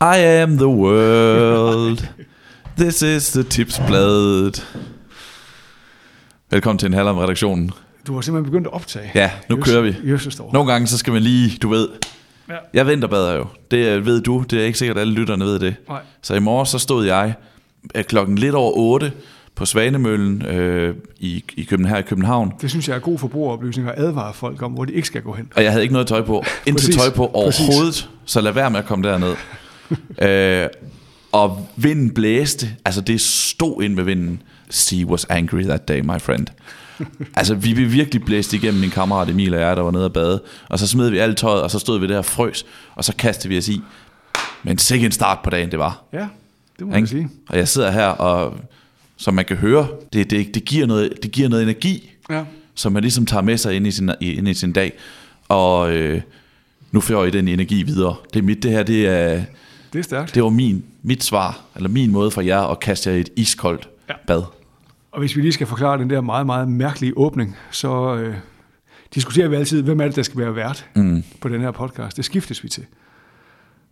I am the world. This is the tipsbladet. Velkommen til en halv om redaktionen. Du har simpelthen begyndt at optage. Ja, nu kører vi. Jøsses dog. Nogle gange så skal man lige, du ved. Ja. Jeg vinterbader jo. Det ved du. Det er ikke sikkert, at alle lytterne ved det. Nej. Så i morges så stod jeg øh, klokken lidt over 8 på Svanemøllen øh, i, i København, her i København. Det synes jeg er god forbrugeroplysning at advare folk om, hvor de ikke skal gå hen. Og jeg havde ikke noget tøj på. Intet Præcis. tøj på Præcis. overhovedet. Så lad være med at komme derned. øh, og vinden blæste. Altså det stod ind med vinden. Sea was angry that day, my friend. altså vi blev virkelig blæst igennem min kammerat Emil og jeg, der var nede og bade. Og så smed vi alt tøjet, og så stod vi der og frøs. Og så kastede vi os i. Men sikke en start på dagen det var. Ja, det må man sige. Og jeg sidder her, og som man kan høre, det, det, det, giver, noget, det giver noget energi Ja. som man ligesom tager med sig ind i sin, ind i sin dag. Og øh, nu får jeg den energi videre. Det er mit, det her, det er, Det er stærkt. det var min, mit svar, eller min måde for jer at kaste jer et iskoldt Ja. bad. Og hvis vi lige skal forklare den der meget, meget mærkelige åbning, så øh, diskuterer vi altid, hvem er det, der skal være vært Mm. på den her podcast. Det skiftes vi til.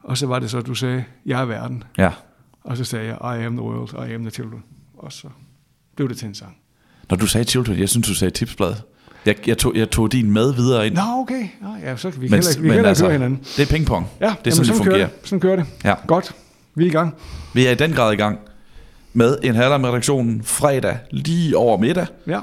Og så var det så, at du sagde, jeg er verden. Ja. Og så sagde jeg, I am the world, I am the children. Og så blev det til en sang. Når du sagde children, jeg synes, du sagde tipsblad. Jeg, jeg, tog, jeg tog din med videre ind. Nå, okay. Nå, ja, så kan vi men, heller, vi kan heller altså, hinanden. det er pingpong. Ja, det er jamen, sådan, det kører fungerer. det. Sådan kører det. Ja. Godt. Vi er i gang. Vi er i den grad i gang med en halv med redaktionen fredag lige over middag. Ja.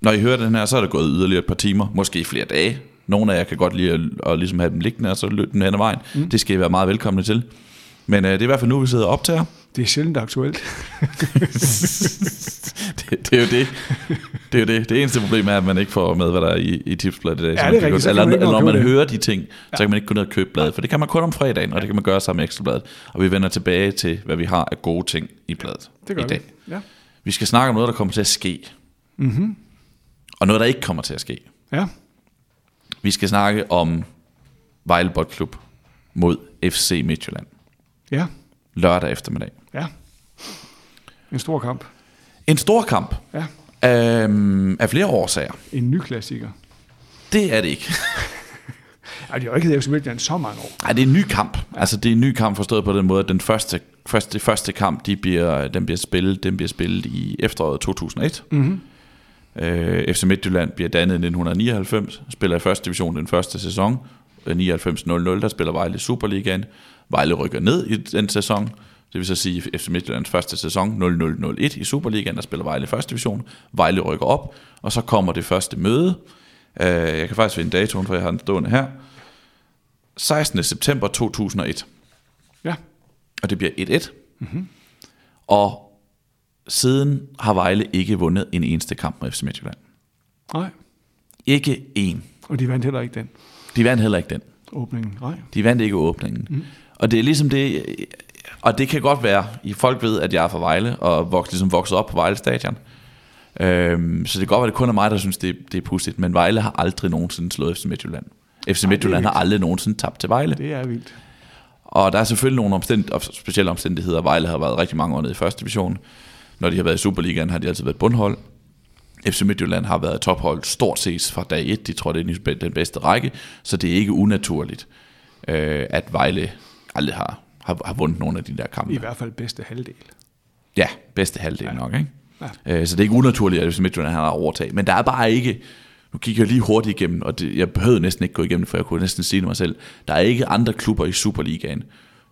Når I hører den her, så er det gået yderligere et par timer, måske flere dage. Nogle af jer kan godt lide at, at ligesom have dem liggende, og så løbe den hen ad vejen. Mm. Det skal I være meget velkomne til. Men øh, det er i hvert fald nu, vi sidder og optager. Det er sjældent aktuelt. det, det, er jo det. Det er jo det. Det eneste problem er, at man ikke får med, hvad der er i, i tipsbladet i dag. Ja, Så man det er rigtigt. Eller, eller nå når man det. hører de ting, så kan man ikke gå ned og købe bladet. For det kan man kun om fredagen, og det kan man gøre sammen med ekstrabladet. Og vi vender tilbage til, hvad vi har af gode ting i bladet Det gør i dag. vi. Ja. Vi skal snakke om noget, der kommer til at ske. Mm-hmm. Og noget, der ikke kommer til at ske. ja. Vi skal snakke om Vejle Boldklub mod FC Midtjylland. Ja. Lørdag eftermiddag. Ja. En stor kamp. En stor kamp. Ja. Øhm, af flere årsager. En ny klassiker. Det er det ikke. Ej, de har ikke heddet FC Midtjylland så mange år. Nej, det er en ny kamp. Altså, det er en ny kamp forstået på den måde, at den første, første, første kamp, de bliver, den bliver spillet, den bliver spillet i efteråret 2001. Mm-hmm. Øh, FC Midtjylland bliver dannet i 1999, spiller i første division den første sæson, øh, 99-00, der spiller Vejle Superligaen. Vejle rykker ned i den sæson, det vil så sige FC Midtjyllands første sæson, 0001 i Superligaen, der spiller Vejle i første division. Vejle rykker op, og så kommer det første møde. Øh, jeg kan faktisk finde datoen, for jeg har den stående her. 16. september 2001, Ja. og det bliver 1-1. Mm-hmm. Og siden har Vejle ikke vundet en eneste kamp med FC Midtjylland. Nej. Ikke én. Og de vandt heller ikke den De vandt heller ikke den. åbningen. Nej. De vandt ikke åbningen. Mm. Og det er ligesom det, og det kan godt være, folk ved, at jeg er fra Vejle, og vokset, ligesom vokset op på Vejle Stadion. Øhm, så det kan godt være, at det kun er mig, der synes, det, det er pudsigt, men Vejle har aldrig nogensinde slået FC Midtjylland. FC er Midtjylland har aldrig nogensinde tabt til Vejle. Det er vildt. Og der er selvfølgelig nogle omstænd- og specielle omstændigheder. Vejle har været rigtig mange år nede i første division. Når de har været i Superligaen, har de altid været bundhold. FC Midtjylland har været tophold stort set fra dag 1. De tror, det er den bedste række. Så det er ikke unaturligt, øh, at Vejle aldrig har, har, har vundet nogle af de der kampe. I hvert fald bedste halvdel. Ja, bedste halvdel ja. nok, ikke? Ja. Øh, så det er ikke unaturligt, at Midtjylland har overtag. Men der er bare ikke... Nu kigger jeg lige hurtigt igennem, og det, jeg behøvede næsten ikke gå igennem, for jeg kunne næsten sige det mig selv. Der er ikke andre klubber i Superligaen,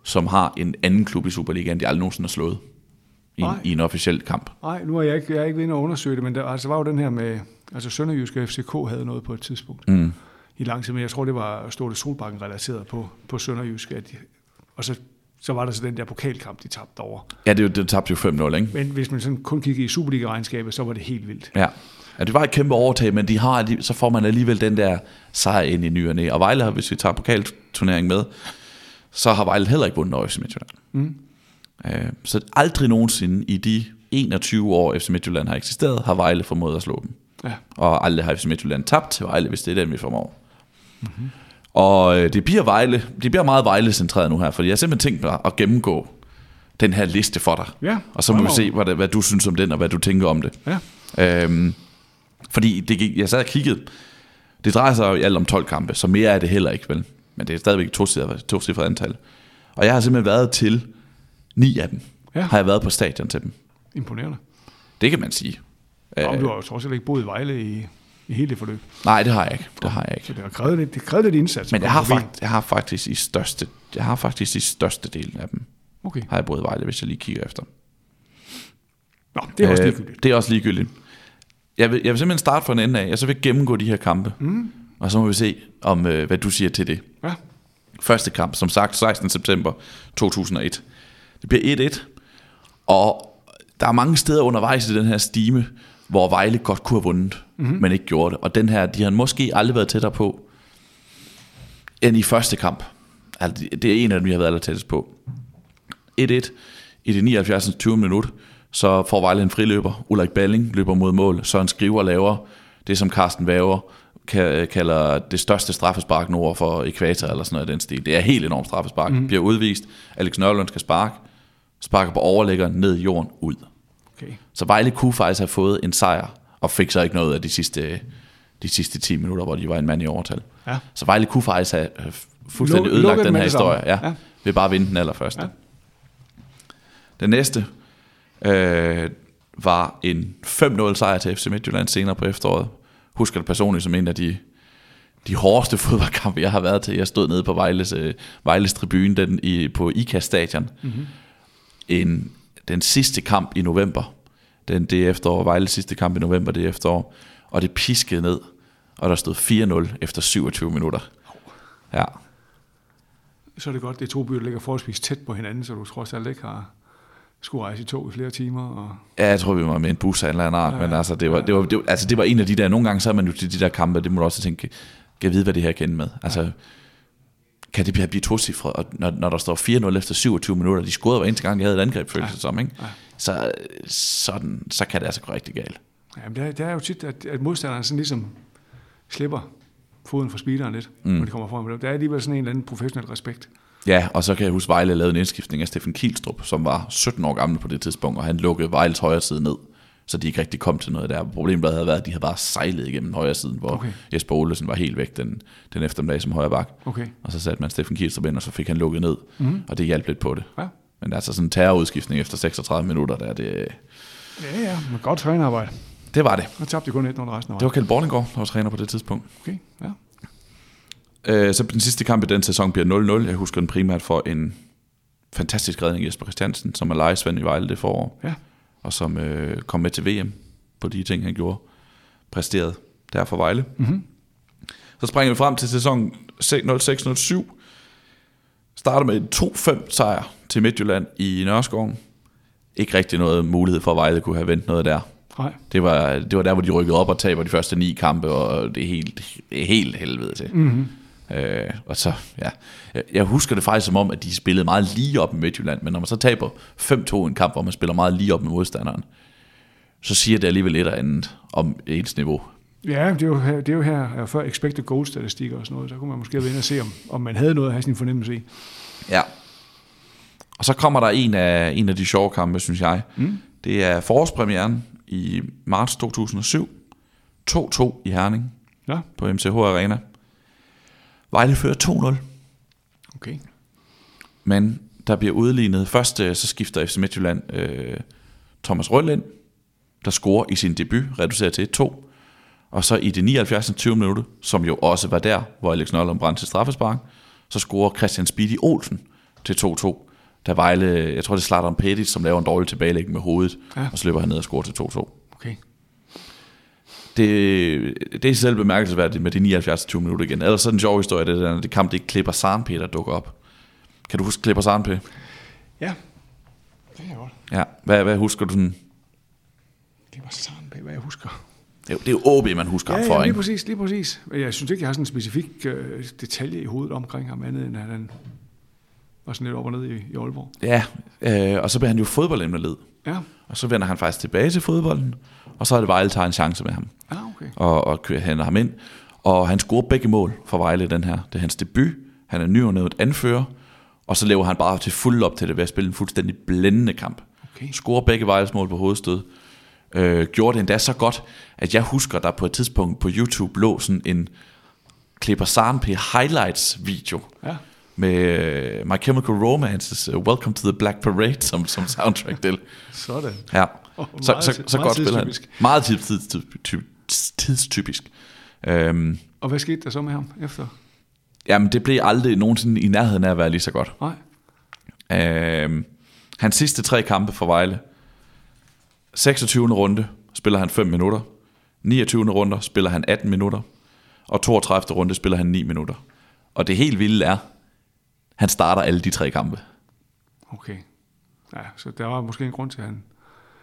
som har en anden klub i Superligaen, de aldrig nogensinde har slået i, en, i en officiel kamp. Nej, nu er jeg ikke, jeg er ikke ved at undersøge det, men der altså, var jo den her med, altså Sønderjysk og FCK havde noget på et tidspunkt Mm. i lang tid, men jeg tror, det var Storte Solbakken relateret på, på Sønderjysk, at og så, så var der så den der pokalkamp, de tabte over. Ja, det, er jo- det tabte jo 5-0, ikke? Men hvis man sådan kun kiggede i Superliga-regnskabet, så var det helt vildt. Ja. ja, det var et kæmpe overtag, men de har, så får man alligevel den der sejr ind i ny og Vejle hvis vi tager pokalturneringen med, så har Vejle heller ikke vundet FC Midtjylland. Mm. Øh, Så aldrig nogensinde i de 21 år FC Midtjylland har eksisteret, har Vejle formået at slå dem. Ja. Og aldrig har FC Midtjylland tabt til Vejle, hvis det er den, vi formår. Mm-hmm. Og øh, det bliver Vejle, det bliver meget Vejle-centreret nu her, fordi jeg har simpelthen tænkt mig at gennemgå den her liste for dig. Ja, Og så må vi se, hvad, det, hvad du synes om den, og hvad du tænker om det. Ja. Øhm, fordi det, gik- jeg sad og kiggede. Det drejer sig jo alt om 12 kampe, så mere er det heller ikke, vel? Men det er stadigvæk to antal. Og jeg har simpelthen været til ni af dem. Ja. Har jeg været på stadion til dem. Imponerende. Det kan man sige. Øh. Og du har jo trods alt ikke boet i Vejle i, i hele det forløb. Nej, det har jeg ikke. Det har jeg ikke. Så det har krævet lidt, det krævede lidt indsats. Men jeg har, fakt, jeg har faktisk i største, jeg har faktisk i største delen af dem, Okay. har jeg i Vejle, hvis jeg lige kigger efter. Nå, det er også Øh, ligegyldigt. Det er også ligegyldigt. Jeg vil, jeg vil simpelthen starte fra en ende af. Jeg så vil gennemgå de her kampe. Mm. Og så må vi se, om øh, hvad du siger til det. Ja. Første kamp, som sagt, 16. september 2001. Det bliver 1-1. Og der er mange steder undervejs i den her stime, hvor Vejle godt kunne have vundet, mm-hmm. men ikke gjorde det. Og den her, de har måske aldrig været tættere på, end i første kamp. Altså, det er en af dem, vi har været aller tættest på. 1-1 i det 79. 20 minut, så får Vejle en friløber. Ulrik Balling løber mod mål. Søren Skriver laver det, som Carsten Væver ka- kalder det største straffespark nord for ekvator, eller sådan noget i den stil. Det er helt enormt straffespark. Mm. Bliver udvist. Alex Nørlund skal sparke. Sparker på overlægger ned i jorden ud. Okay. Så Vejle kunne faktisk have fået en sejr, og fik så ikke noget af de sidste, de sidste 10 minutter, hvor de var en mand i overtal. Ja. Så Vejle kunne faktisk have have fuldstændig Luk- ødelagt den her historie. Ja, Ja. Ved bare at vinde den allerførste. Ja. Den næste øh, var en 5-0 sejr til FC Midtjylland senere på efteråret. Husker det personligt som en af de, de hårdeste fodboldkampe, jeg har været til. Jeg stod nede på Vejles, øh, Vejles tribune den i, på IKAS stadion. Mm-hmm. En, den sidste kamp i november. Den, det efterår, Vejles sidste kamp i november det efterår. Og det piskede ned, og der stod 4-0 efter 27 minutter. Ja, Så er det godt, det er to byer, der ligger forholdsvis tæt på hinanden, så du trods alt ikke har skulle rejse i tog i flere timer. Og... Ja, jeg tror, vi var med en bus af en eller anden art, ja, men altså det, var, det, var, det, var, altså, det var en af de der, nogle gange så er man jo til de der kampe, det må du også tænke, kan jeg vide, hvad det her kan med? Altså, kan det blive, tocifret, og når, når der står 4-0 efter 27 minutter, de scorede hver eneste gang, de havde et angreb, føles det som, ikke? Ja. Så, sådan, så kan det altså gå rigtig galt. Jamen, det, er, det er jo tit, at, at modstanderen sådan ligesom slipper foden fra speederen lidt, mm. når de kommer foran. Der er alligevel sådan en eller anden professionel respekt. Ja, og så kan jeg huske, Vejle lavede en indskiftning af Steffen Kielstrup, som var 17 år gammel på det tidspunkt, og han lukkede Vejles højre side ned, så de ikke rigtig kom til noget der. Problemet havde været, at de havde bare sejlet igennem højre siden, hvor okay. Jesper Olesen var helt væk den, den eftermiddag som højre bak. Okay. Og så satte man Steffen Kielstrup ind, og så fik han lukket ned, mm. og det hjalp lidt på det. Ja. Men altså sådan en terrorudskiftning efter 36 minutter, der, det, Ja, ja, men godt trænerarbejde. det var det. Og tabte de kun 1-0 resten af Det var Kjeld Borninggaard, der var træner på det tidspunkt. Okay, ja. Øh, så den sidste kamp i den sæson bliver 0-0. Jeg husker den primært for en fantastisk redning Jesper Christiansen, som er lejesvend i Vejle det forår. Ja. Og som øh, kom med til VM på de ting, han gjorde, præsteret der for Vejle. Mm-hmm. Så springer vi frem til sæsonen 06-07. Starter med en 2-5 sejr til Midtjylland i Nørreskoven. Ikke rigtig noget mulighed for, at Vejle kunne have vendt noget der. Nej. Det var, det var der, hvor de rykkede op og taber de første ni kampe, og det er helt, helt helvede til. Mm-hmm. Øh, og så, ja. Jeg- husker det faktisk som om, at de spillede meget lige op med Midtjylland, men når man så taber 5-2 i en kamp, hvor man spiller meget lige op med modstanderen, så siger det alligevel lidt andet om ens niveau. Ja, det er jo her, det er jo her før expected goal statistikker og sådan noget. Så kunne man måske være inde og se, om, om man havde noget at have sin fornemmelse i. Ja. Og så kommer der en af, en af de sjove kampe, synes jeg. Mm. Det er forårspremieren i marts 2007. 2-2 i Herning Ja, på MCH Arena. Vejle fører 2-0. okay. Men der bliver udlignet. Først øh, så skifter FC Midtjylland øh, Thomas Rødlind, der scorer i sin debut, reducerer til 1-2. Og så i det 79. 20 minutter, som jo også var der, hvor Alex Nørlund brændte til straffespark, så scorer Christian Speedy Olsen til 2-2. Der Vejle, jeg tror det er Zlatan Petit, som laver en dårlig tilbagelægning med hovedet. Ja. og så løber han ned og scorer til 2-2. Okay. Det, det er selv bemærkelsesværdigt med de 79 20 minutter igen. Ellers så er den sjove historie, det er, når det kamp, det er Klipper Sarnp, der dukker op. Kan du huske Klipper Sarnp? Ja. Det er godt. Ja, hvad, hvad husker du sådan? Det var sådan, hvad jeg husker. Det er, jo- det er jo OB, man husker Ja, ham for, ja, lige ikke? præcis, lige præcis. Jeg synes ikke, jeg har sådan en specifik øh, detalje i hovedet omkring ham, andet end at han var sådan lidt op og ned i, i Aalborg. Ja, øh, og så bliver han jo fodboldinvalid. Ja, Og så vender han faktisk tilbage til fodbolden, og så er det Vejle, der tager en chance med ham, ah, okay. og, og henter ham ind. Og han scorer begge mål for Vejle, den her. Det er hans debut. Han er nyudnævnt anfører, og så lever han bare til fuld op til det ved at spille en fuldstændig blændende kamp. Okay. Scorer begge Vejles mål på hovedstød. Øh, gjorde det endda så godt, at jeg husker, der på et tidspunkt på YouTube lå sådan en Klipper Sarnp highlights video, Ja, med øh, My Chemical Romance's uh, Welcome to the Black Parade som, som soundtrack til. Sådan. Ja, Oh, så, meget- så, så meget godt spiller han. tidstypisk. Meget tids, tids, tids, tidstypisk. Øhm, Og hvad skete der så med ham efter? jamen, det blev aldrig nogensinde i nærheden af at være lige så godt. Nej. Øhm, hans sidste tre kampe for Vejle. 26. runde spiller han 5 minutter. 29. runde spiller han 18 minutter. Og 32. runde spiller han 9 minutter. Og det helt vilde er, han starter alle de tre kampe. Okay. Ja, så der var måske en grund til, at han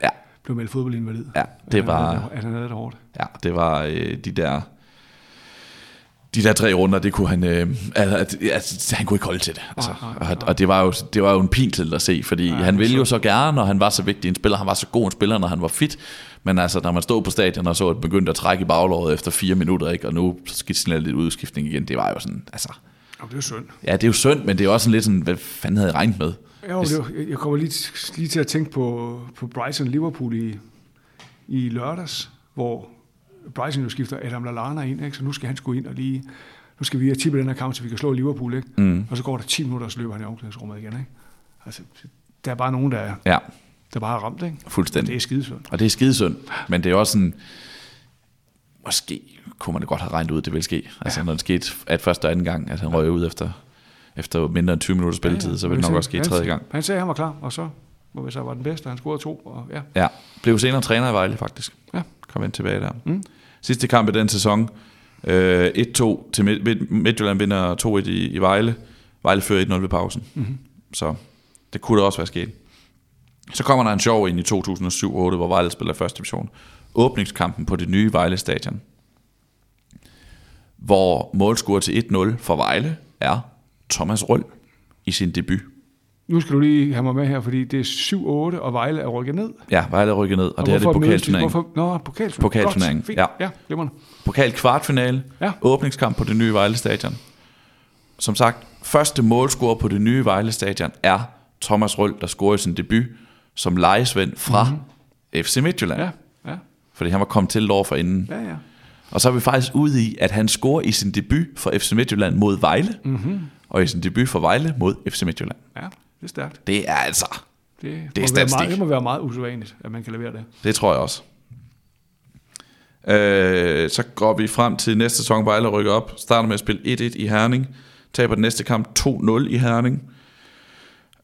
Ja, blev meldt fodboldinvalid. ja det At han havde var, At han havde det hårdt. ja, det var øh, de der... De der tre runder, det kunne han, øh, altså, altså, han kunne ikke holde til det. Altså, Nej, nej, og, og det var jo, det var jo en pinsel at se, fordi Ja, han ville jo så- gerne, og han var så vigtig en spiller, han var så god en spiller, når han var fit, men altså, når man stod på stadion og så, at begyndte at trække i baglåret efter fire minutter, ikke, og nu skete sådan lidt udskiftning igen, det var jo sådan, altså, Og det er synd. ja, det er jo synd, men det er jo også sådan lidt sådan, hvad fanden havde jeg regnet med? Jo, det var, jeg kommer lige, lige til at tænke på, på Bryson Liverpool i, i lørdags, hvor Bryson jo skifter Adam Lallana ind, ikke? så nu skal han sgu ind og lige, nu skal vi have tippet den her kamp, så vi kan slå Liverpool, ikke? Mm. og så går der 10 minutter, og så løber han i omklædningsrummet igen. Ikke? Altså, der er bare nogen, der, Ja, der bare har ramt, ikke? fuldstændig. det er skidesynd. Og det er skidesynd, men det er også sådan, måske kunne man godt have regnet ud, det ville ske. Altså Ja. når det skete at første og anden gang, at han røg ud efter, efter mindre end 20 minutter spilletid, så ville det nok Han også ske sagde- tredje gang. Han sagde, at han var klar, og så hvor vi så var den bedste, han scorede to, og ja. Ja, blev senere træner i Vejle faktisk. Ja. Kom ind tilbage der. Mm. Sidste kamp i den sæson, øh, 1-2 til Midt- Midtjylland vinder 2-1 i, i Vejle. Vejle fører 1-0 ved pausen. Mm-hmm. Så det kunne da også være sket. Så kommer der en sjov ind i 2007-8, hvor Vejle spiller første division. Åbningskampen på det nye Vejle stadion. Hvor målscorer til 1-0 for Vejle er Thomas Røll i sin debut. Nu skal du lige have mig med her, fordi det er 7-8, og Vejle er rykket ned. Ja, Vejle rykker ned, og, og det er det pokalturnering. Hvorfor? Nå, pokalturnering. Pokalturnering, ja. Ja, glimrende. Pokal kvartfinale, Ja. åbningskamp på det nye Vejle stadion. Som sagt, første målscorer på det nye Vejle stadion er Thomas Røll, der scorer i sin debut som lejesvend fra mm-hmm. FC Midtjylland. Ja. Fordi han var kommet til år for inden. ja, ja. Og så er vi faktisk ude i, at han scorer i sin debut for FC Midtjylland mod Vejle, Mm-hmm. og i sin debut for Vejle mod FC Midtjylland. Ja, det er stærkt. Det er altså, Det, Det er må være meget, det må være meget usædvanligt, at man kan levere det. det tror jeg også. Øh, så går vi frem til næste sæson, Vejle rykker op, starter med at spille 1-1 i Herning, taber den næste kamp 2-0 i Herning.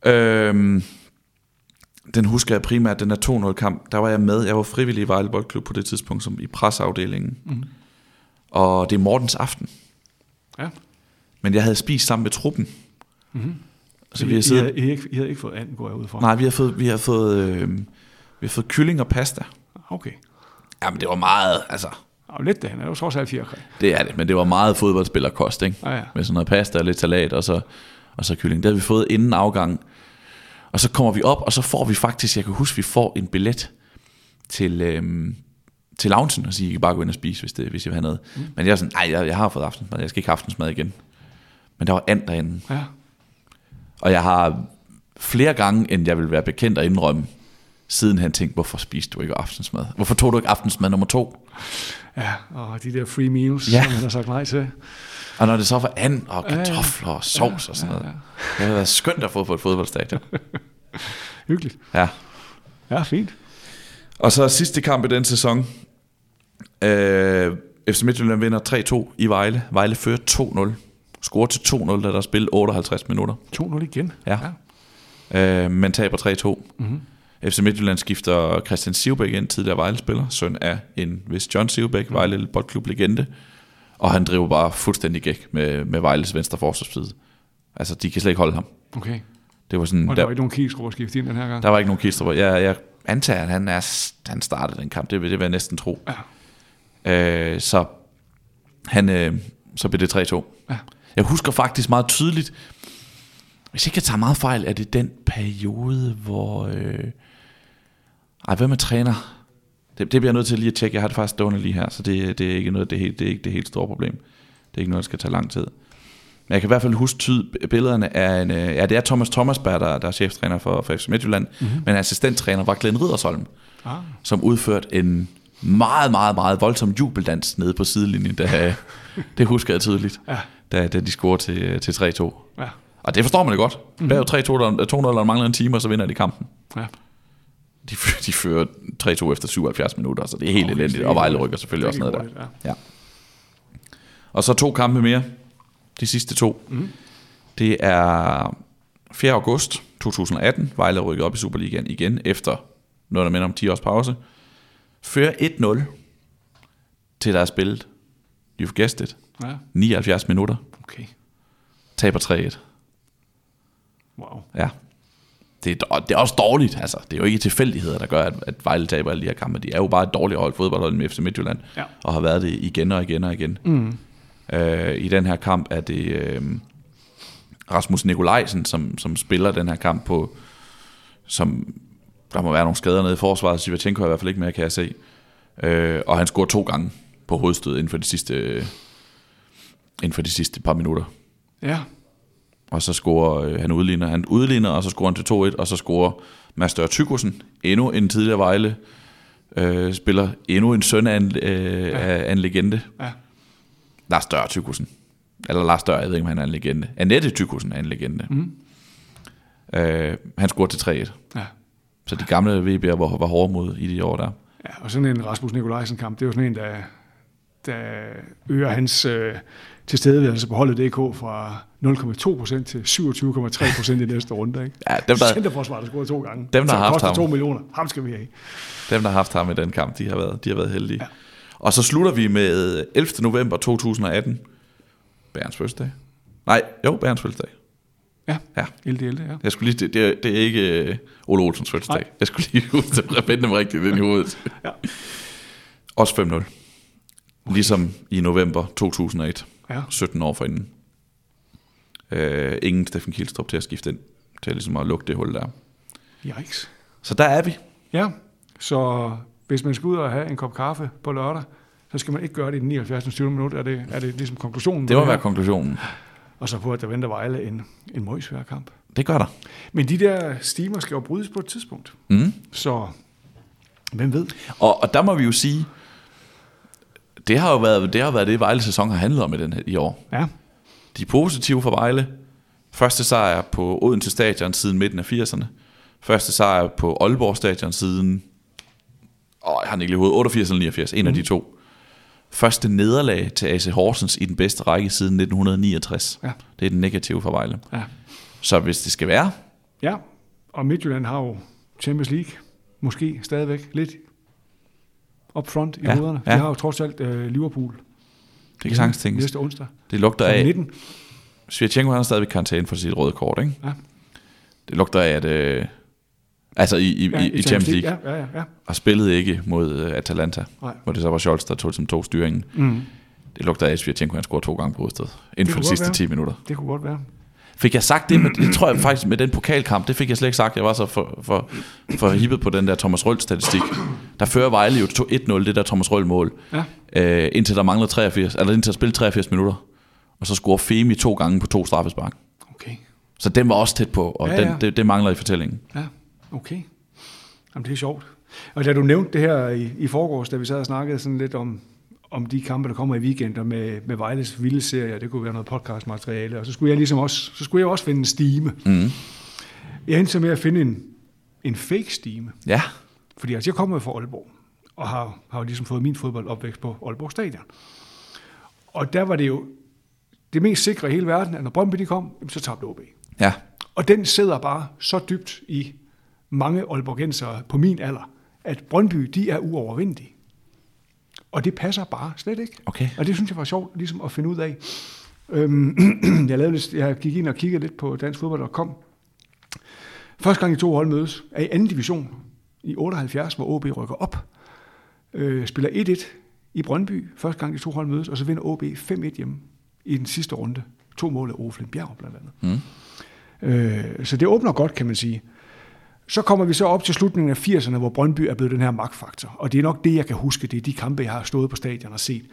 Øh, den husker jeg primært, den er 2-0 kamp, der var jeg med, jeg var frivillig i Vejle Boldklub på det tidspunkt, som i presseafdelingen. Mm. Og det er Mortens aften. Ja. Men jeg havde spist sammen med truppen. Mm-hmm. Så vi I, har I, siddet, havde, I, havde ikke, I havde ikke fået anden, går jeg ud fra? nej, vi har fået, vi har fået, øh, vi har fået kylling og pasta. Okay. Jamen, det var meget, altså, Og lidt det, han er jo trods alt fjerkræ. det er det, men det var meget fodboldspillerkost, ikke? Ja, ja. Med sådan noget pasta og lidt salat, og så, og så kylling. Det havde vi fået inden afgang. Og så kommer vi op, og så får vi faktisk, jeg kan huske, vi får en billet til, øhm, til loungen, og sige, I kan bare gå ind og spise, hvis, det, hvis jeg vil have noget. Mm. Men jeg er sådan, nej, jeg, jeg har fået aftensmad, jeg skal ikke have aftensmad igen. Men der var and derinde. Ja. Og jeg har flere gange, end jeg vil være bekendt at indrømme, siden han tænkte, hvorfor spiste du ikke aftensmad? Hvorfor tog du ikke aftensmad nummer to? ja, og de der free meals, Ja. som han har sagt nej til. Og når det så var and og Ja, ja. kartofler og sovs og sådan ja, noget. ja. Det havde været skønt at få på et fodboldstadion. Hyggeligt. Ja. Ja, fint. Og så sidste kamp i den sæson. Øh, FC Midtjylland vinder 3-2 i Vejle. Vejle fører 2-0. Scorer til 2-0, da der er spillet 58 minutter. 2-0 igen. Ja. Øh, men taber 3-2. Mm-hmm. FC Midtjylland skifter Christian Sivbæk ind, tidligere Vejle-spiller, søn af en vis John Sivbæk, Vejle boldklub-legende. Og han driver bare fuldstændig gæk med, med Vejles venstre forsvarsside. Altså, de kan slet ikke holde ham. Okay. Det var sådan, Og der der, var ikke nogen kigsgrupper skiftet ind den her gang. der var ikke nogen kister. Jeg, jeg antager, at han, er, han startede den kamp. Det vil, det vil jeg næsten tro. Ja. Øh, så han, øh, så blev det 3-2. Ja. Jeg husker faktisk meget tydeligt, hvis ikke jeg tager meget fejl, er det den periode, hvor... Øh, ej, hvem er træner? Det, det bliver jeg nødt til lige at tjekke. Jeg har det faktisk stående lige her, så det, det er ikke noget, det er, helt, det er ikke det helt store problem. Det er ikke noget, der skal tage lang tid. Men jeg kan i hvert fald huske tyd, billederne af en, øh, ja, det er Thomas Thomasberg, der, der er cheftræner for, for FC Midtjylland, mm-hmm. men assistenttræner var Glenn Riddersholm, Ah, som udførte en meget, meget, meget voldsom jubeldans nede på sidelinjen. Da, det husker jeg tydeligt, ja, da, da de scorede til, til 3-2. ja. Og det forstår man det godt. Mm. Bagud 3-2, der 2-0, der mangler en time, og så vinder de kampen. Ja. De, de fører 3-2 efter 77 minutter, så det er helt det elendigt. Og Vejle rykker selvfølgelig også ned er der. Ja. Og så to kampe mere. De sidste to. Mm. Det er 4. august 2018. Vejle rykker op i Superligaen igen, efter noget, der minder om 10 års pause. Fører 1-0 til der er spillet. You've guessed it. Ja, 79 minutter. okay. Taber 3-1. Wow. Ja. Det er, det er også dårligt, altså. Det er jo ikke tilfældigheder, der gør, at, at Vejle taber alle de her kampe. De er jo bare et dårligt hold fodboldhold med FC Midtjylland, Ja. og har været det igen og igen og igen. Mm. Øh, I den her kamp er det øh, Rasmus Nikolajsen, som, som spiller den her kamp på, som der må være nogle skader nede i forsvaret, Sivachenko er i hvert fald ikke mere, kan jeg se. Øh, og han scorer to gange på hovedstød inden for de sidste, inden for de sidste par minutter. Ja, Og så scorer øh, han udligner, han udligner, og så scorer han til 2-1, og så scorer Master Tykosen, endnu en tidligere Vejle, øh, spiller endnu en søn af en, øh, ja. af en legende. ja. Lars Dør Tykosen. Eller Lars Dør, jeg ved ikke, om han er en legende. Annette Tykosen er en legende. Mm. Øh, han scorer til 3-1. ja. Så de gamle VB'er var, var hårde mod i de år der. Ja, og sådan en Rasmus Nikolajsen kamp, det er jo sådan en, der, der øger hans øh, tilstedeværelse på holdet DK fra 0,2% til 27,3% i næste runde. Ikke? Ja, dem, der, Centerforsvaret der scoret to gange. Dem, der har haft ham. 2 millioner. Ham skal vi have. dem, der har haft ham i den kamp, de har været, de har været heldige. Ja. Og så slutter vi med 11. november 2018. Bærens fødselsdag. Nej, jo, Bærens fødselsdag. Ja, Ja. LDL, ja. Jeg skulle lige, det, det, er, det er ikke uh, Ole Olsens fødselsdag. Nej. Jeg skulle lige huske at vende dem rigtigt ind i hovedet. Ja. Også 5-0. Ligesom i november 2001. Ja. 17 år forinden. Uh, ingen Steffen Kielstrup til at skifte ind. Til ligesom at lukke det hul der. Yikes. Så der er vi. Ja, så hvis man skal ud og have en kop kaffe på lørdag, så skal man ikke gøre det i den 79. 20 minut. Er det, er det ligesom konklusionen? Det må være konklusionen. Og så på, at der venter Vejle en, en møgsvær kamp. Det gør der. Men de der stimer skal jo brydes på et tidspunkt. Mm. Så hvem ved? Og, og der må vi jo sige, det har jo været det, har været det Vejle sæson har handlet om i, den her, i år. Ja, De er positive for Vejle. Første sejr på Odense Stadion siden midten af 80'erne. Første sejr på Aalborg Stadion siden... Åh, jeg har den ikke lige hovedet. 88 eller 89. En mm. af de to. Første nederlag til AC Horsens i den bedste række siden 1969. Ja. Det er den negative for Vejle. ja. Så hvis det skal være, Ja, og Midtjylland har jo Champions League måske stadigvæk lidt up front i Ja, hovederne. De ja. har jo trods alt uh, Liverpool det kan sagtens tænkes. næste onsdag. Det lugter af... 19. Svirchenko han er stadigvæk karantæne for sit røde kort, ikke? Ja. Det lugter af, at... Øh, altså i, i, Ja, i, i Champions League. Ja, ja, ja. ja. Og spillede ikke mod øh, Atalanta, Nej. hvor det så var Scholz, der tog som tog styringen. Mm. Det lugter af, at Svirchenko han scorede to gange på hovedstedet. Inden Det for de sidste være. 10 minutter. Det kunne godt være. Fik jeg sagt det? Med, det tror jeg faktisk med den pokalkamp, det fik jeg slet ikke sagt. Jeg var så for, for, for hippet på den der Thomas Røll statistik. Der fører Vejle jo 1-0, det der Thomas Røll mål. Ja. Øh, indtil der mangler 83, eller indtil der spille 83 minutter. Og så scorer Femi to gange på to straffespark. Okay. Så den var også tæt på, og ja, ja. Den, det, det mangler i fortællingen. Ja, okay. Jamen, det er sjovt. Og da du nævnte det her i, i forgårs, da vi sad og snakkede sådan lidt om, om de kampe, der kommer i weekender med, med Vejles vilde serier, det kunne være noget podcastmateriale, og så skulle jeg ligesom også, så skulle jeg også finde en stime. Mm. Jeg endte så med at finde en, en fake stime, Ja, fordi altså, jeg kommer fra Aalborg, og har, har jo ligesom fået min fodboldopvækst på Aalborg Stadion. Og der var det jo det mest sikre i hele verden, at når Brøndby de kom, så tabte OB. ja, Og den sidder bare så dybt i mange aalborgensere på min alder, at Brøndby, de er uovervindelige. Og det passer bare slet ikke. okay. Og det synes jeg var sjovt ligesom at finde ud af. Øhm, jeg, lavede, lidt- jeg gik ind og kiggede lidt på danskfodbold.com. Første gang de to hold mødes er i anden division i 78, hvor OB rykker op. Øh, spiller 1-1 i Brøndby, første gang de to hold mødes, og så vinder OB 5-1 hjemme i den sidste runde. To mål af Oflin Bjerg blandt andet. Mm. Øh, så det åbner godt, kan man sige. Så kommer vi så op til slutningen af 80'erne, hvor Brøndby er blevet den her magtfaktor. Og det er nok det, jeg kan huske. Det er de kampe, jeg har stået på stadion og set.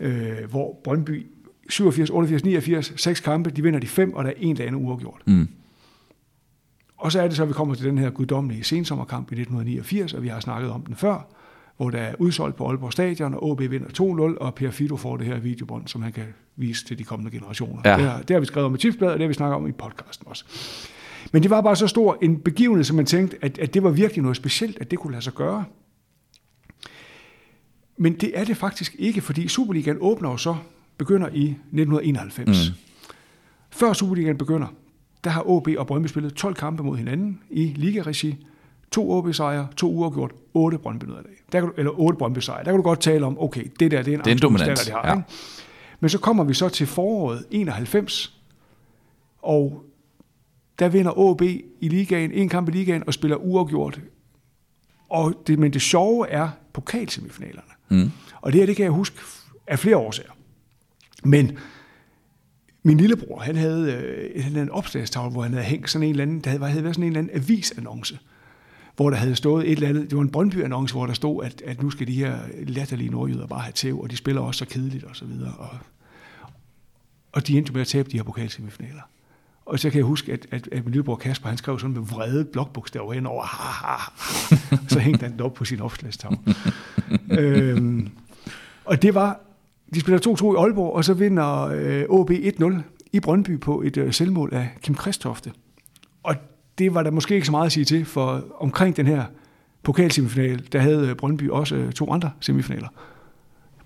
Øh, hvor Brøndby 87, 88, 89, seks kampe, de vinder de fem, og der er en, der ender uafgjort. Mm. Og så er det så, at vi kommer til den her guddommelige sensommerkamp i 1989, og vi har snakket om den før, hvor der er udsolgt på Aalborg Stadion, og OB vinder 2-0, og Per Fido får det her videobånd, som han kan vise til de kommende generationer. Ja. Det, har, det har vi skrevet om i Tipsbladet, og det har vi snakket om i podcasten også. Men det var bare så stor en begivenhed, som man tænkte, at, at det var virkelig noget specielt, at det kunne lade sig gøre. Men det er det faktisk ikke, fordi Superligaen åbner jo så, begynder i 1991. Mm. Før Superligaen begynder, der har OB og Brøndby spillet 12 kampe mod hinanden i ligaregi. To OB-sejre, to uafgjort, otte brøndby. Der kan du, eller otte brøndby sejre. Der kan du godt tale om, okay, det der, det er en, Det er en dominans, de har, ja. ikke? Men så kommer vi så til foråret 91, og der vinder OB i ligaen, en kamp i ligaen, og spiller uafgjort. Og det, men det sjove er pokalsemifinalerne. Mm. Og det her, det kan jeg huske af flere årsager. Men min lillebror, han havde, øh, han havde en opslagstavle, hvor han havde hængt sådan en eller anden, der havde, havde været sådan en eller anden avisannonce, hvor der havde stået et eller andet, det var en Brøndby-annonce, hvor der stod, at, at nu skal de her latterlige nordjyder bare have tæv, og de spiller også så kedeligt og så videre. Og, og de endte med at tabe de her pokalsemifinaler. Og så kan jeg huske, at, at, at min lillebror Kasper, han skrev sådan med vrede blokbogstaver hen over, ha, ha, ha. så hængte han den op på sin opslagstavle. øhm, og det var, de spiller 2-2 i Aalborg, og så vinder øh, OB 1-0 i Brøndby på et øh, selvmål af Kim Kristofte. Og det var der måske ikke så meget at sige til, for omkring den her pokalsemifinal, der havde øh, Brøndby også øh, to andre semifinaler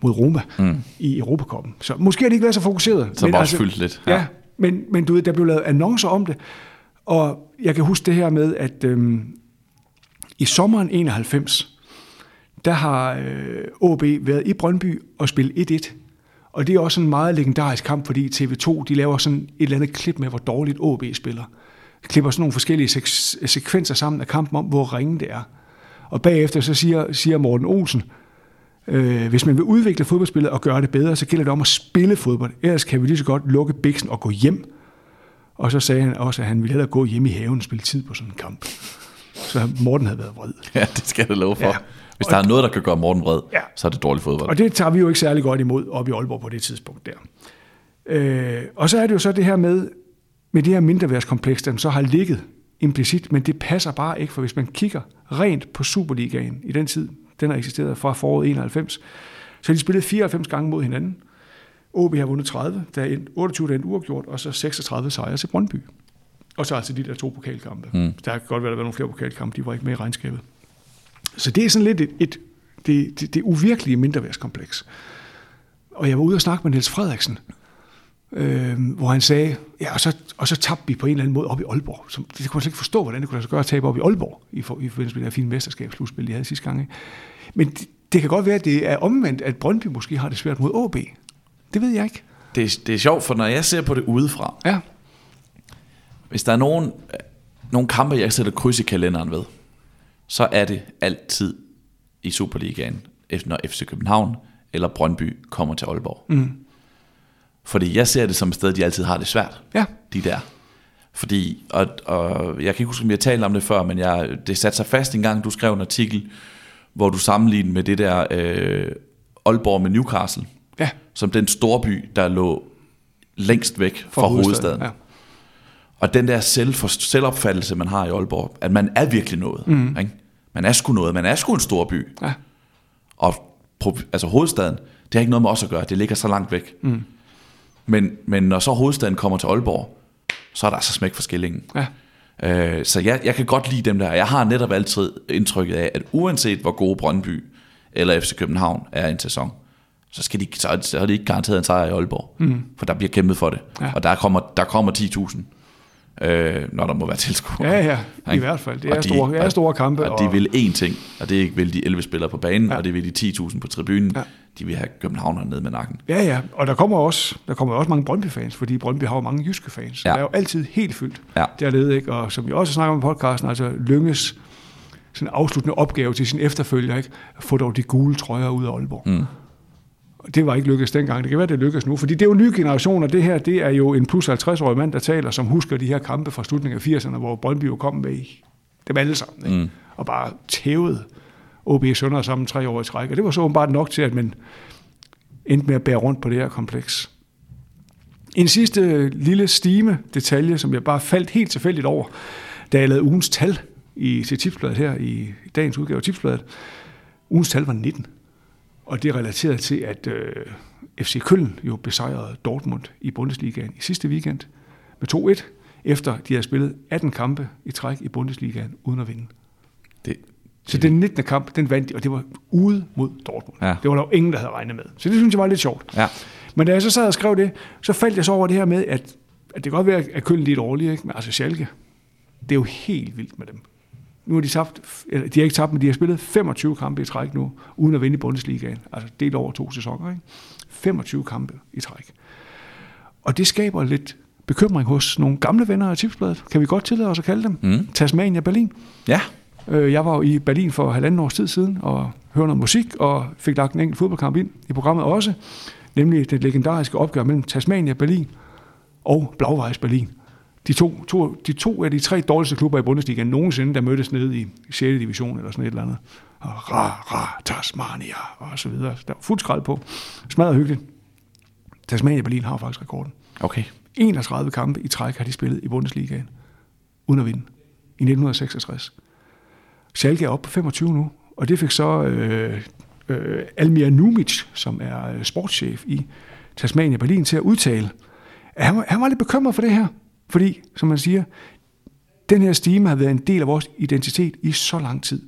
mod Roma mm. i Europakoppen. Så måske har de ikke været så fokuseret. Så bare altså, fyldt lidt. Ja, ja men, men du ved, der blev lavet annoncer om det, og jeg kan huske det her med, at øhm, i sommeren 91, der har øh, OB været i Brøndby og spillet 1-1. Og det er også en meget legendarisk kamp, fordi TV2 de laver sådan et eller andet klip med, hvor dårligt OB spiller. De klipper sådan nogle forskellige sek- sekvenser sammen af kampen om, hvor ringe det er. Og bagefter så siger, siger Morten Olsen, øh, hvis man vil udvikle fodboldspillet og gøre det bedre, så gælder det om at spille fodbold. Ellers kan vi lige så godt lukke biksen og gå hjem. Og så sagde han også, at han ville hellere gå hjem i haven og spille tid på sådan en kamp. Så Morten havde været vred. Ja, det skal jeg love for. Ja. Ja. Hvis der er noget, der kan gøre Morten vred, Ja. så er det dårlig fodbold. Og det tager vi jo ikke særlig godt imod op i Aalborg på det tidspunkt der. Øh, og så er det jo så det her med, med det her mindreværdskompleks, der så har ligget implicit, men det passer bare ikke, for hvis man kigger rent på Superligaen i den tid, den har eksisteret fra foråret 91, så har de spillet 94 gange mod hinanden. OB har vundet 30, der er en- 28 der er uafgjort, og så 36 sejre til Brøndby. Og så altså de der to pokalkampe. Mm. Der kan godt være, der var nogle flere pokalkampe, de var ikke med i regnskabet. Så det er sådan lidt et, et det, det, det uvirkelige mindreværdskompleks. Og jeg var ude og snakke med Niels Frederiksen, øh, hvor han sagde, ja, og så, og så tabte vi på en eller anden måde op i Aalborg. Som, det kunne man slet ikke forstå, hvordan det kunne lade sig gøre at tabe op i Aalborg, i, for, i forbindelse med det her fine mesterskabsslutspil, de havde sidste gang. Ikke? Men det, det kan godt være, at det er omvendt, at Brøndby måske har det svært mod AB. Det ved jeg ikke. Det, er, det er sjovt, for når jeg ser på det udefra, Ja, hvis der er nogen, nogle kampe, jeg sætter kryds i kalenderen ved, så er det altid i Superligaen, efter- når FC København eller Brøndby kommer til Aalborg. Mm. Fordi jeg ser det som et sted, de altid har det svært. Ja. De der. Fordi, og, og jeg kan ikke huske, om jeg talte om det før, men jeg, det satte sig fast en gang, du skrev en artikel, hvor du sammenlignede med det der øh, Aalborg med Newcastle, ja. som den store by, der lå længst væk fra, fra hovedstaden. Ja. Og den der selv, selvopfattelse, man har i Aalborg, at man er virkelig noget. Mm. Ikke? Man er sgu noget. Man er sgu en stor by. Ja. Og altså hovedstaden, det har ikke noget med os at gøre. Det ligger så langt væk. Mm. Men, men når så hovedstaden kommer til Aalborg, så er der altså smæk for skillingen. Ja. Øh, så jeg, jeg kan godt lide dem der. Jeg har netop altid indtrykket af, at uanset hvor gode Brøndby eller FC København er en sæson, så, skal de, så, så er det ikke garanteret en sejr i Aalborg. Mm. For der bliver kæmpet for det. Ja. Og der kommer, der kommer 10.000, øh, når der må være tilskuere. Ja, ja, i Ikke? hvert fald. Det Og er store- det er store kampe, Og, og de og- vil én ting, og det vil de 11 spillere på banen, Ja. og det vil de 10.000 på tribunen. Ja. De vil have københavnerne ned med nakken. Ja, ja, og der kommer også, der kommer også mange Brøndby-fans, fordi Brøndby har jo mange jyske fans. Ja. Der er jo altid helt fyldt Ja. dernede, ikke? og som vi også snakker om i podcasten, altså Lynges sådan afsluttende opgave til sin efterfølger, ikke? at få dog de gule trøjer ud af Aalborg. Mm. Det var ikke lykkedes dengang. Det kan være, det lykkes nu. Fordi det er jo en ny generation, og det her, det er jo en plus 50-årig mand, der taler, som husker de her kampe fra slutningen af 80'erne, hvor Brøndby jo kom med i dem alle sammen. Ikke? Mm. Og bare tævede OB Sønder sammen tre år i træk. Og det var så åbenbart nok til, at man endte med at bære rundt på det her kompleks. En sidste lille stime detalje, som jeg bare faldt helt tilfældigt over, da jeg lavede ugens tal i, til tipsbladet her, i dagens udgave af tipsbladet, Ugens tal var 19. Og det er relateret til, at øh, FC Køln jo besejrede Dortmund i Bundesligaen i sidste weekend med 2-1, efter de havde spillet 18 kampe i træk i Bundesligaen uden at vinde. Det, Så den 19. kamp, den vandt de, og det var ude mod Dortmund. Ja. Det var der jo ingen, der havde regnet med. Så det synes jeg var lidt sjovt. ja. Men da jeg så sad og skrev det, så faldt jeg så over det her med, at, at det kan godt være, at Køln er dårlige, ikke? men altså Schalke, det er jo helt vildt med dem. Nu har de tabt, eller de har ikke tabt, men de har spillet 25 kampe i træk nu, uden at vinde i Bundesligaen. Altså delt over to sæsoner, ikke? 25 kampe i træk. Og det skaber lidt bekymring hos nogle gamle venner af Tipsbladet. Kan vi godt tillade os at kalde dem? Mm. Tasmania Berlin. Ja, Øh, Jeg var jo i Berlin for halvanden års tid siden og hørte noget musik og fik lagt en enkelt fodboldkamp ind i programmet også, nemlig det legendariske opgør mellem Tasmania Berlin og Blauweiss Berlin. De to, to, de to af de tre dårligste klubber i Bundesligaen nogensinde, der mødtes nede i 6. division eller sådan et eller andet. Og ra, ra, Tasmania og så videre. Der var fuld skrald på. Smadret hyggeligt. Tasmania Berlin har faktisk rekorden. okay. 31 kampe i træk har de spillet i Bundesligaen, uden at vinde, i 1966. Schalke er oppe på 25 nu, og det fik så øh, øh, Almir Numic, som er øh, sportschef i Tasmania Berlin, til at udtale, at han var, han var lidt bekymret for det her, fordi, som man siger, den her stime har været en del af vores identitet i så lang tid.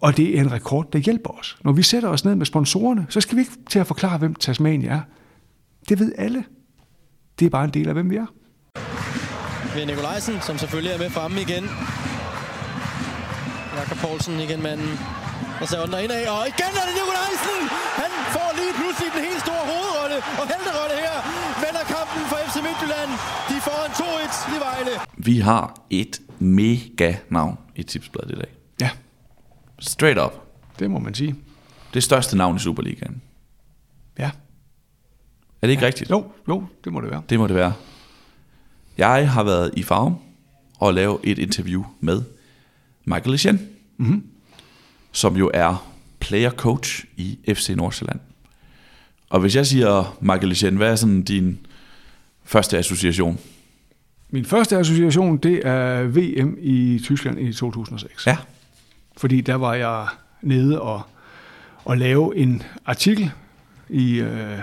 Og det er en rekord, der hjælper os. Når vi sætter os ned med sponsorerne, så skal vi ikke til at forklare, hvem Tasmania er. Det ved alle. Det er bare en del af, hvem vi er. Vi er Nikolajsen, som selvfølgelig er med fremme igen. Jakob Poulsen igen manden. Og så under indad, og igen er det Nikolajsen! Han får lige pludselig den helt store hovedrolle og helterolle her. Vender kampen for FC Midtjylland. De får en 2-1 i Vejle. Vi har et mega navn i tipsbladet i dag. Ja, Straight up. det må man sige. Det største navn i Superligaen. Ja. Er det ikke ja. rigtigt? Jo, jo, det må det være. Det må det være. Jeg har været i Farm og lavet et interview med Michael Etienne, mm-hmm. som jo er player coach i FC Nordsjælland. Og hvis jeg siger Michael Etienne, hvad er sådan din første association? Min første association, det er VM i Tyskland i 2006. Ja. Fordi der var jeg nede og, og lave en artikel i... Øh,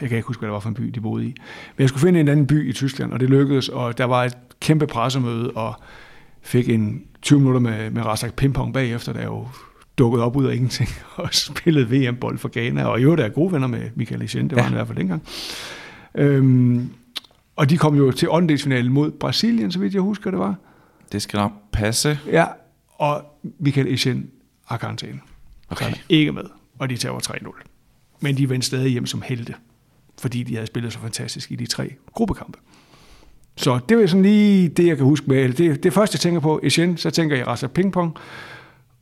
jeg kan ikke huske, hvad det var for en by, de boede i. Men jeg skulle finde en anden by i Tyskland, og det lykkedes, og der var et kæmpe pressemøde, og fik en 20 minutter med, med Razak Pimpong bagefter, der jo dukkede op ud af ingenting og spillede VM-bold for Ghana, og i øvrigt er jeg gode venner med Michael Essien, det var Ja. han i hvert fald dengang. Øhm, og de kom jo til åndedelsfinalen mod Brasilien, så vidt jeg husker, det var. Det skal nok passe. Ja, og Michael Essien har karantæne. Okay. Så han er ikke med, og de tager 3-0. Men de vendte stadig hjem som helte, fordi de havde spillet så fantastisk i de tre gruppekampe. Så det var sådan lige det, jeg kan huske med. Det, det første, jeg tænker på, Essien, så tænker jeg Razak Pingpong.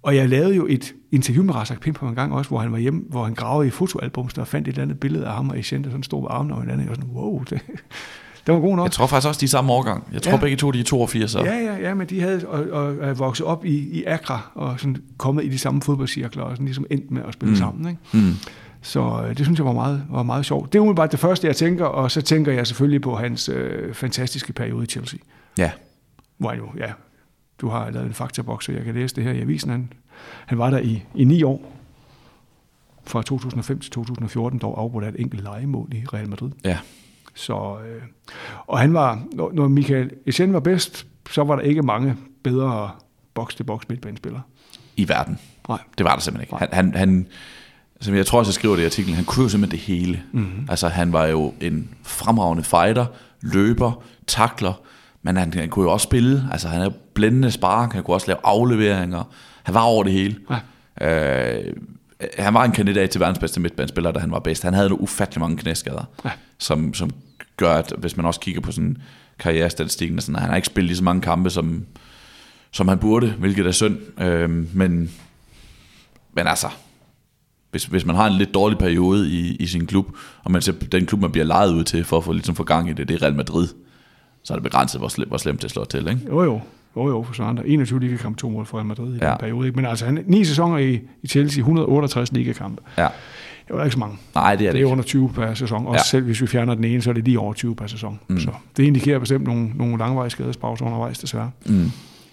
Og jeg lavede jo et interview med Razak Pingpong en gang også, hvor han var hjemme, hvor han gravede i fotoalbums, og fandt et eller andet billede af ham og Essien, der sådan stod med armene over hinanden. Jeg var sådan, wow, det, det var god nok. Jeg tror faktisk også, de er samme årgang. Jeg tror Ja. begge to, de er 82. Så. Ja, ja, ja, men de havde og, og, og vokset op i, i Accra og sådan kommet i de samme fodboldcirkler og sådan ligesom endt med at spille mm. sammen. Ikke? Mm. Så øh, det synes jeg var meget, var meget sjovt. Det er umiddelbart det første, jeg tænker, og så tænker jeg selvfølgelig på hans øh, fantastiske periode i Chelsea. ja. Hvor han jo, ja, du har lavet en faktaboks, så jeg kan læse det her i avisen. Han, han var der i, i ni år, fra 2005 til 2014, dog afbrudt af et enkelt legemål i Real Madrid. Ja. Så, øh, og han var, når, når Michael Essien var bedst, så var der ikke mange bedre box-til-box midtbanespillere. I verden. Nej. Det var der simpelthen ikke. Nej. Han, han, han, som jeg tror også, jeg skriver det i artiklen, han kunne jo simpelthen det hele. Mhm. Mm-hmm. Altså, han var jo en fremragende fighter, løber, takler, men han, han kunne jo også spille. Altså, han er blændende spark, han kunne også lave afleveringer. Han var over det hele. Ja. Øh, han var en kandidat til verdens bedste midtbanespiller, da han var bedst. Han havde nu ufattelig mange knæskader, Ja. som, som gør, at hvis man også kigger på sådan karrierestatistikken, og sådan, at han har ikke spillet lige så mange kampe, som, som han burde, hvilket er synd. Øh, men, men altså, hvis, hvis man har en lidt dårlig periode i, i sin klub, og man ser den klub, man bliver lejet ud til for at få, ligesom få gang i det, det er Real Madrid, så er det begrænset, hvor, slem, hvor slemt det slår til. Ikke? Jo jo, jo jo, for sådan 21 ligakampe, to mål for Real Madrid i ja. Den periode. Ikke? Men altså, han, ni sæsoner i, i Chelsea, 168 ligakampe. Ja. Det var ikke så mange. Nej, det er det, Det er ikke. under 20 per sæson. Også Ja. ja. selv hvis vi fjerner den ene, så er det lige over 20 per sæson. Mm. Så det indikerer bestemt nogle, nogle langvarige skadespauser undervejs, desværre. Mm.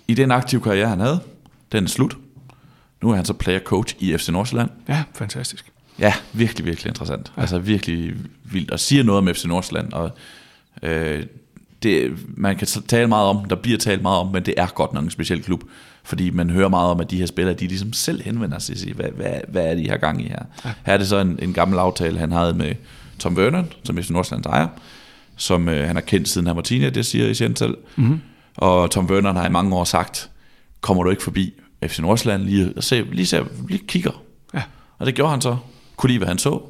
I den aktive karriere, han havde, den er slut. Nu er han så player coach i FC Nordsjælland. Ja, fantastisk. Ja, virkelig, virkelig interessant. Ja. Altså virkelig vildt. Og siger noget om FC Nordsjælland. Og øh, det, man kan tale meget om, der bliver talt meget om, men det er godt nok en speciel klub. Fordi man hører meget om, at de her spillere, de ligesom selv henvender sig og siger, hvad, hvad, hvad er de her gang i her? Ja. Her er det så en, en gammel aftale, han havde med Tom Vernon, som FC Nordsjællands ejer, som øh, han har kendt siden han var teenager, det siger Etienne selv. Mm-hmm. Og Tom Vernon har i mange år sagt, kommer du ikke forbi FC Nordsjælland lige, og se, lige, se, lige kigger. Ja. Og det gjorde han så. Kunne lide, hvad han så.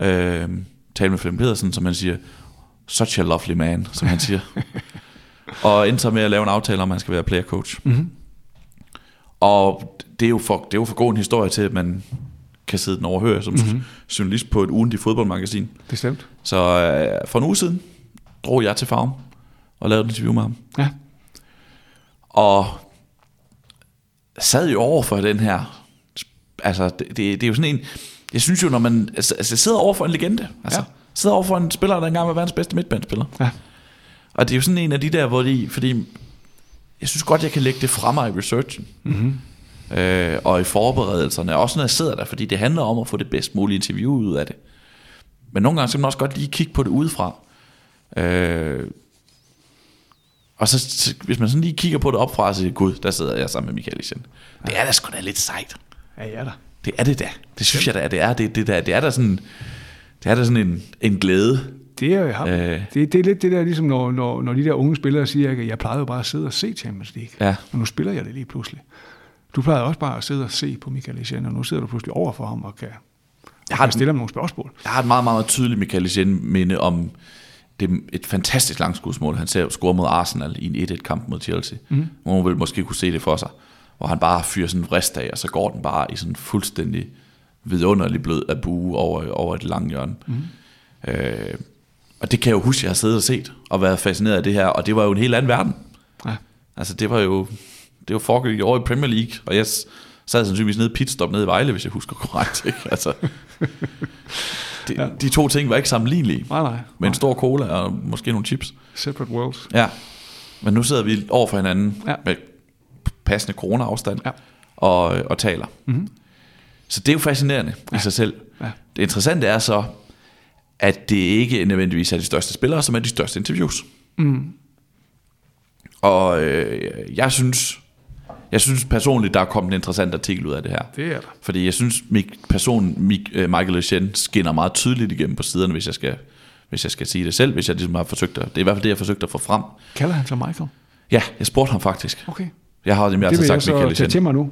Ja. Øh, tale med Flemming Pedersen, som han siger, such a lovely man, som han siger. og endte så med at lave en aftale om, at han skal være player coach. Mm-hmm. Og det er, jo for, det er jo for god en historie til, at man kan sidde den overhøre som mm-hmm. journalist på et ugentligt fodboldmagasin. Bestemt. Så øh, for en uge siden drog jeg til Farm og lavede et interview med ham. Ja. Og sad jo over for den her, altså det, det, det er jo sådan en, jeg synes jo, når man altså, altså sidder over for en legende, altså ja. Sidder over for en spiller, der engang var verdens bedste midtbanespiller. Ja. Og det er jo sådan en af de der, hvor de, fordi jeg synes godt, jeg kan lægge det fra mig i researchen. Mm-hmm. Øh, og i forberedelserne, også når jeg sidder der, fordi det handler om at få det bedst mulige interview ud af det. Men nogle gange skal man også godt lige kigge på det udefra. Øh, og så, hvis man sådan lige kigger på det opfra, så siger gud, der sidder jeg sammen med Michael. Ja. Det er da sgu da lidt sejt. Ja, ja da. Det er det da. Det synes jeg da, det er. Det, det, der, det er da sådan, det er da sådan en, en glæde. Det er, ham. Øh, det, det er lidt det der, ligesom når, når, når de der unge spillere siger, at jeg plejede jo bare at sidde og se Champions League. Ja. Og nu spiller jeg det lige pludselig. Du plejede også bare at sidde og se på Michael Essien, og nu sidder du pludselig over for ham og kan, jeg har kan stille ham nogle spørgsmål. Jeg har et meget, meget tydeligt Michael Essien minde om det er et fantastisk langskudsmål, han ser score mod Arsenal i en 1-1-kamp mod Chelsea. Mm. Man vil måske kunne se det for sig. Hvor han bare fyrer sådan en vrist af, og så går den bare i sådan fuldstændig vidunderlig blød af bue over, over et langt hjørne. Mm. Øh, og det kan jeg jo huske, jeg har siddet og set, og været fascineret af det her, og det var jo en helt anden verden. Ja. Altså det var jo, det var foregik over i Premier League, og jeg sad sandsynligvis nede i pitstop nede i Vejle, hvis jeg husker korrekt. Ikke? Altså, de, ja. de to ting var ikke sammenlignelige. Nej, nej. Med en stor cola og måske nogle chips. Separate worlds. Ja. Men nu sidder vi over for hinanden ja. med passende corona-afstand ja. og, og taler. Mm-hmm. Så det er jo fascinerende ja. i sig selv. Ja. Det interessante er så, at det ikke nødvendigvis er de største spillere, som er de største interviews. Mm. Og øh, jeg synes, jeg synes personligt, der er kommet en interessant artikel ud af det her. Det er der. Fordi jeg synes, min person, øh, Michael Etienne, skinner meget tydeligt igennem på siderne, hvis jeg skal, hvis jeg skal sige det selv, hvis jeg ligesom har forsøgt at, det er i hvert fald det, jeg har forsøgt at få frem. Kalder han sig Michael? Ja, jeg spurgte ham faktisk. Okay. Jeg har, jeg det vil sagt jeg så Michael tage til mig nu.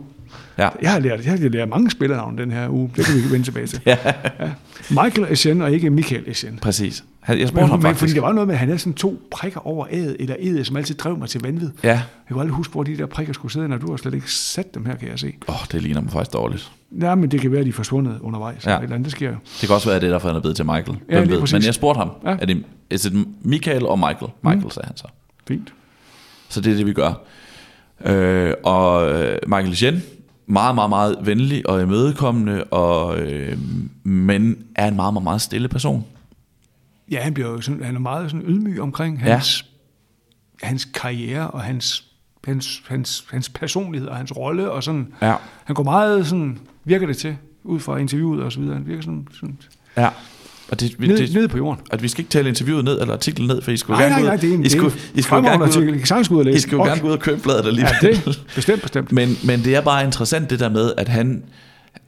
Ja. Jeg har lært, jeg har lært mange spillernavne den her uge. Det kan vi vende tilbage til. ja. ja. Michael Essien og ikke Michael Essien. Præcis. Jeg spurgte ham faktisk. Fordi der var noget med, at han havde sådan to prikker over ædet, eller ædet, som altid drev mig til vanvid. Ja. Jeg kunne aldrig huske, hvor de der prikker skulle sidde, når du har slet ikke sat dem her, kan jeg se. Åh, oh, det ligner mig faktisk dårligt. Ja, men det kan være, at de er forsvundet undervejs. Ja. Eller andet, det sker jo. Det kan også være, at det er derfor, han er blevet til Michael. Ja, ved. Men jeg spurgte ham, ja. er det is it Michael og Michael? Michael, mm. sagde han så. Fint. Så det er det, vi gør. Øh, og øh, Michael Jen, meget, meget, meget venlig og imødekommende, og, øh, men er en meget, meget, meget stille person. Ja, han, bliver jo sådan, han er meget sådan ydmyg omkring hans, ja. hans karriere og hans, hans, hans, hans personlighed og hans rolle. Og sådan. Ja. Han går meget sådan, virker det til, ud fra interviewet og så videre. Han virker sådan, sådan ja. Og det, ned, det, ned på jorden. At vi skal ikke tale interviewet ned, eller artiklen ned, for I skulle nej, gerne nej, nej, det er en, I skulle, I skulle gerne artikel. I gå ud og læse. I skulle okay. gerne gå ud og købe bladet alligevel. Ja, det bestemt, bestemt. men, men det er bare interessant det der med, at han,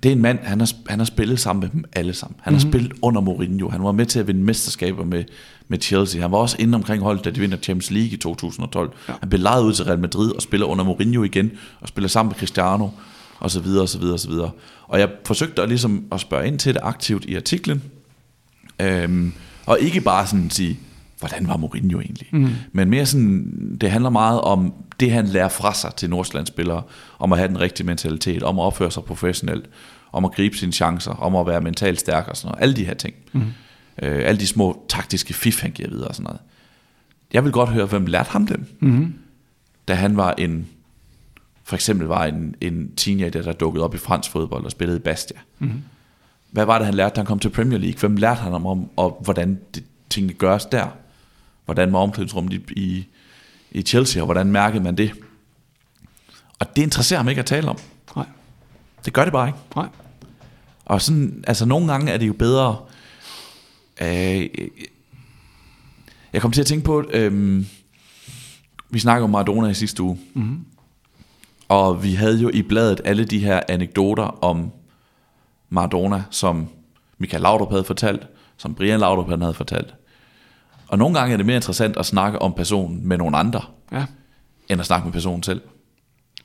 det er en mand, han har, han har spillet sammen med dem alle sammen. Han mm-hmm. har mhm. spillet under Mourinho. Han var med til at vinde mesterskaber med, med Chelsea. Han var også inde omkring holdet, da de vinder Champions League i 2012. Ja. Han blev lejet ud til Real Madrid og spiller under Mourinho igen, og spiller sammen med Cristiano, og så videre, og så videre, og så videre. Og jeg forsøgte at, ligesom at spørge ind til det aktivt i artiklen, Øhm, og ikke bare sådan sige, hvordan var Mourinho egentlig? Mm. Men mere sådan, det handler meget om det, han lærer fra sig til Nordsjællandsspillere, om at have den rigtige mentalitet, om at opføre sig professionelt, om at gribe sine chancer, om at være mentalt stærk og sådan noget. Alle de her ting. Mm. Øh, alle de små taktiske fif, han giver videre og sådan noget. Jeg vil godt høre, hvem lærte ham dem? Mm. Da han var en, for eksempel var en, en teenager, der dukkede op i fransk fodbold og spillede i Bastia. Mm. Hvad var det, han lærte, da han kom til Premier League? Hvem lærte han om, om og hvordan det, tingene gøres der? Hvordan var omklædningsrummet i, i, i Chelsea, og hvordan mærkede man det? Og det interesserer ham ikke at tale om. Nej. Det gør det bare ikke. Nej. Og sådan, altså nogle gange er det jo bedre... Øh, jeg kom til at tænke på, øh, vi snakkede om Maradona i sidste uge, mm-hmm. og vi havde jo i bladet alle de her anekdoter om Maradona, som Michael Laudrup havde fortalt, som Brian Laudrup havde fortalt. Og nogle gange er det mere interessant at snakke om personen med nogle andre, Ja. end at snakke med personen selv.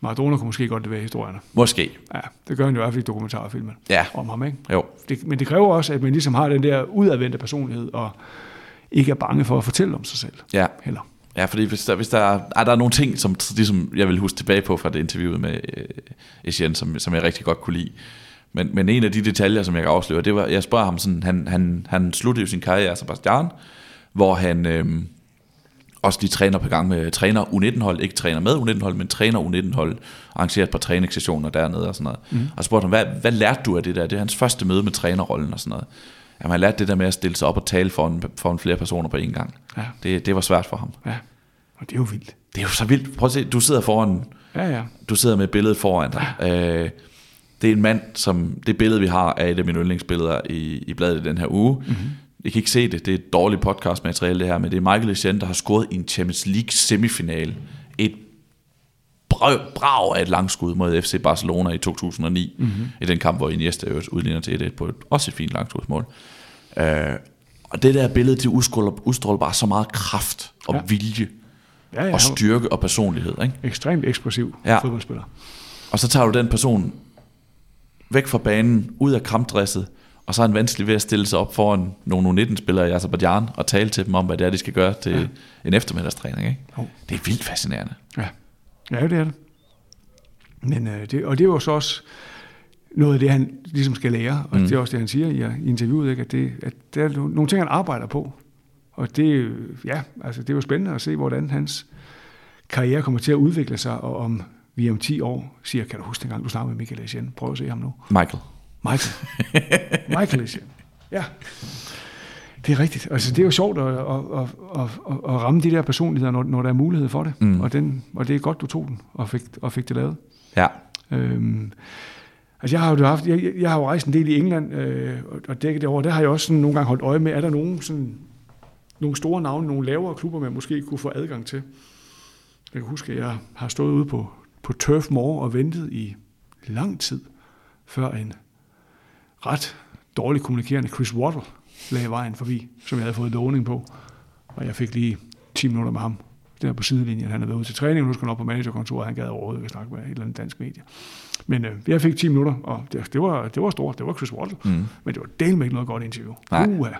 Maradona kunne måske godt levere historierne. Måske. Ja, det gør han jo i hvert fald i dokumentarfilmen Ja. om ham, ikke? Jo. Det, men det kræver også, at man ligesom har den der udadvendte personlighed, og ikke er bange for at fortælle om sig selv. Ja. Heller. Ja, fordi hvis der, hvis der, er, er der nogle ting, som ligesom, jeg vil huske tilbage på fra det interview med øh, Etienne, som, som jeg rigtig godt kunne lide. Men, men en af de detaljer, som jeg kan afsløre, det var, jeg spørger ham sådan, han, han, han sluttede jo sin karriere i Sebastian, hvor han øh, også lige træner på gang med træner U19-hold, ikke træner med U19-hold, men træner U19-hold, arrangeret et par træningssessioner dernede og sådan noget. Mm. Og så spurgte han, hvad, hvad lærte du af det der? Det er hans første møde med trænerrollen og sådan noget. Jamen, han lærte det der med at stille sig op og tale foran, foran flere personer på én gang. Ja. Det, det var svært for ham. Ja, og det er jo vildt. Det er jo så vildt. Prøv at se, du sidder foran, Ja, ja. du sidder med et billede foran dig. Øh, det er en mand, som det billede, vi har, er et af mine yndlingsbilleder i, i bladet i den her uge. Mm-hmm. Jeg kan ikke se det, det er et dårligt podcastmateriale det her, men det er Michael Essien, der har scoret i en Champions League semifinal. Et brag, af et langskud mod FC Barcelona i 2009, mm-hmm. i den kamp, hvor Iniesta udligner til 1-1 på et, også et fint langskudsmål. Øh, og det der billede, det udstråler, udstråler bare så meget kraft og Ja. vilje Ja, ja. og styrke og personlighed. Ikke? Ekstremt eksplosiv ja. fodboldspiller. Og så tager du den person væk fra banen, ud af kampdresset, og så er han vanskelig ved at stille sig op foran nogle U19-spillere i Azerbaijan og tale til dem om, hvad det er, de skal gøre til ja. en eftermiddagstræning. Ikke? Jo. Det er vildt fascinerende. Ja, ja det er det. Men, øh, det. Og det er jo så også noget af det, han ligesom skal lære, og mm. det er også det, han siger i, i interviewet, ikke? At, det, at der er no- nogle ting, han arbejder på. Og det, ja, altså, det er jo spændende at se, hvordan hans karriere kommer til at udvikle sig, og om vi om 10 år siger, kan du huske dengang, du snakkede med Michael Essien? Prøv at se ham nu. Michael. Michael. Michael Essien. Ja. Det er rigtigt. Altså, det er jo sjovt at, at, at, at, at, ramme de der personligheder, når, når der er mulighed for det. Mm. Og, den, og det er godt, du tog den og fik, og fik det lavet. Ja. Øhm, altså, jeg har jo haft, jeg, jeg har jo rejst en del i England øh, og- og dækket det over. Der har jeg også sådan nogle gange holdt øje med, er der nogen, sådan, nogle store navne, nogle lavere klubber, man måske kunne få adgang til. Jeg kan huske, at jeg har stået ude på, på Turf Moor og ventet i lang tid, før en ret dårligt kommunikerende Chris Waddle lagde vejen forbi, som jeg havde fået lovning på. Og jeg fik lige 10 minutter med ham der på sidelinjen. Han havde været ude til træning, og nu skulle han op på managerkontoret, han gad overhovedet ikke snakke med et eller andet dansk medie. Men øh, jeg fik 10 minutter, og det, det, var, det var stort. Det var Chris Waddle. Mm. Men det var del med ikke noget godt interview. Nej. Uha.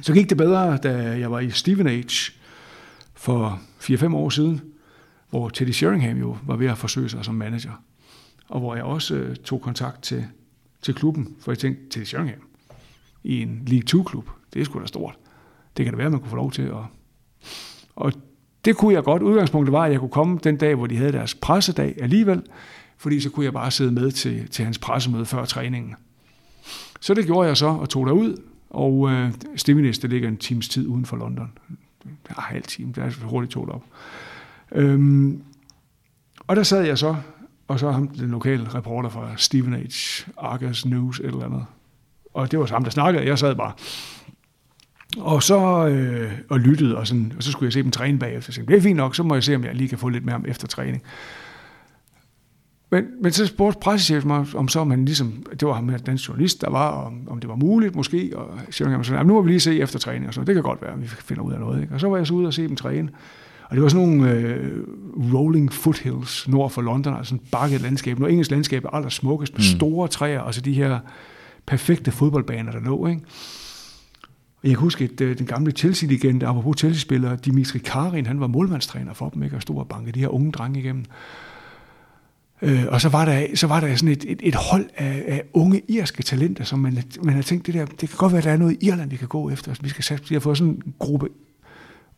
Så gik det bedre, da jeg var i Stevenage for 4-5 år siden, hvor Teddy Sheringham jo var ved at forsøge sig som manager. Og hvor jeg også øh, tog kontakt til, til klubben, for jeg tænkte, Teddy Sheringham i en League 2-klub, det er sgu da stort. Det kan det være, at man kunne få lov til at... Og det kunne jeg godt. Udgangspunktet var, at jeg kunne komme den dag, hvor de havde deres pressedag alligevel, fordi så kunne jeg bare sidde med til, til hans pressemøde før træningen. Så det gjorde jeg så, og tog derud, og øh, Stevenage, det ligger en times tid uden for London. Ja, halv time, det er så hurtigt tog op. Øhm, og der sad jeg så, og så ham, den lokale reporter fra Stevenage, Argus News, et eller andet. Og det var så ham, der snakkede, jeg sad bare. Og så øh, og lyttede, og, sådan, og så skulle jeg se dem træne bagefter. Så det er fint nok, så må jeg se, om jeg lige kan få lidt mere om efter træning. Men, men så spurgte pressechefen mig, om så om han ligesom, det var ham her, den journalist, der var, om, om det var muligt måske, og så sådan, "Jamen, nu må vi lige se efter træning, og så det kan godt være, at vi finder ud af noget. Ikke? Og så var jeg så ude og se dem træne, og det var sådan nogle øh, rolling foothills nord for London, altså sådan bakket landskab. Noget engelsk landskab er med mm. store træer, og så de her perfekte fodboldbaner, der lå. Ikke? Jeg kan huske, at øh, den gamle Chelsea-legende, apropos Chelsea-spiller, Dimitri Karin, han var målmandstræner for dem, ikke? og stod og bankede de her unge drenge igennem. Øh, og så var der, så var der sådan et, et, et hold af, af unge irske talenter, som man, man havde tænkt, det, der, det kan godt være, at der er noget i Irland, vi kan gå efter. Vi skal satse, de har fået sådan en gruppe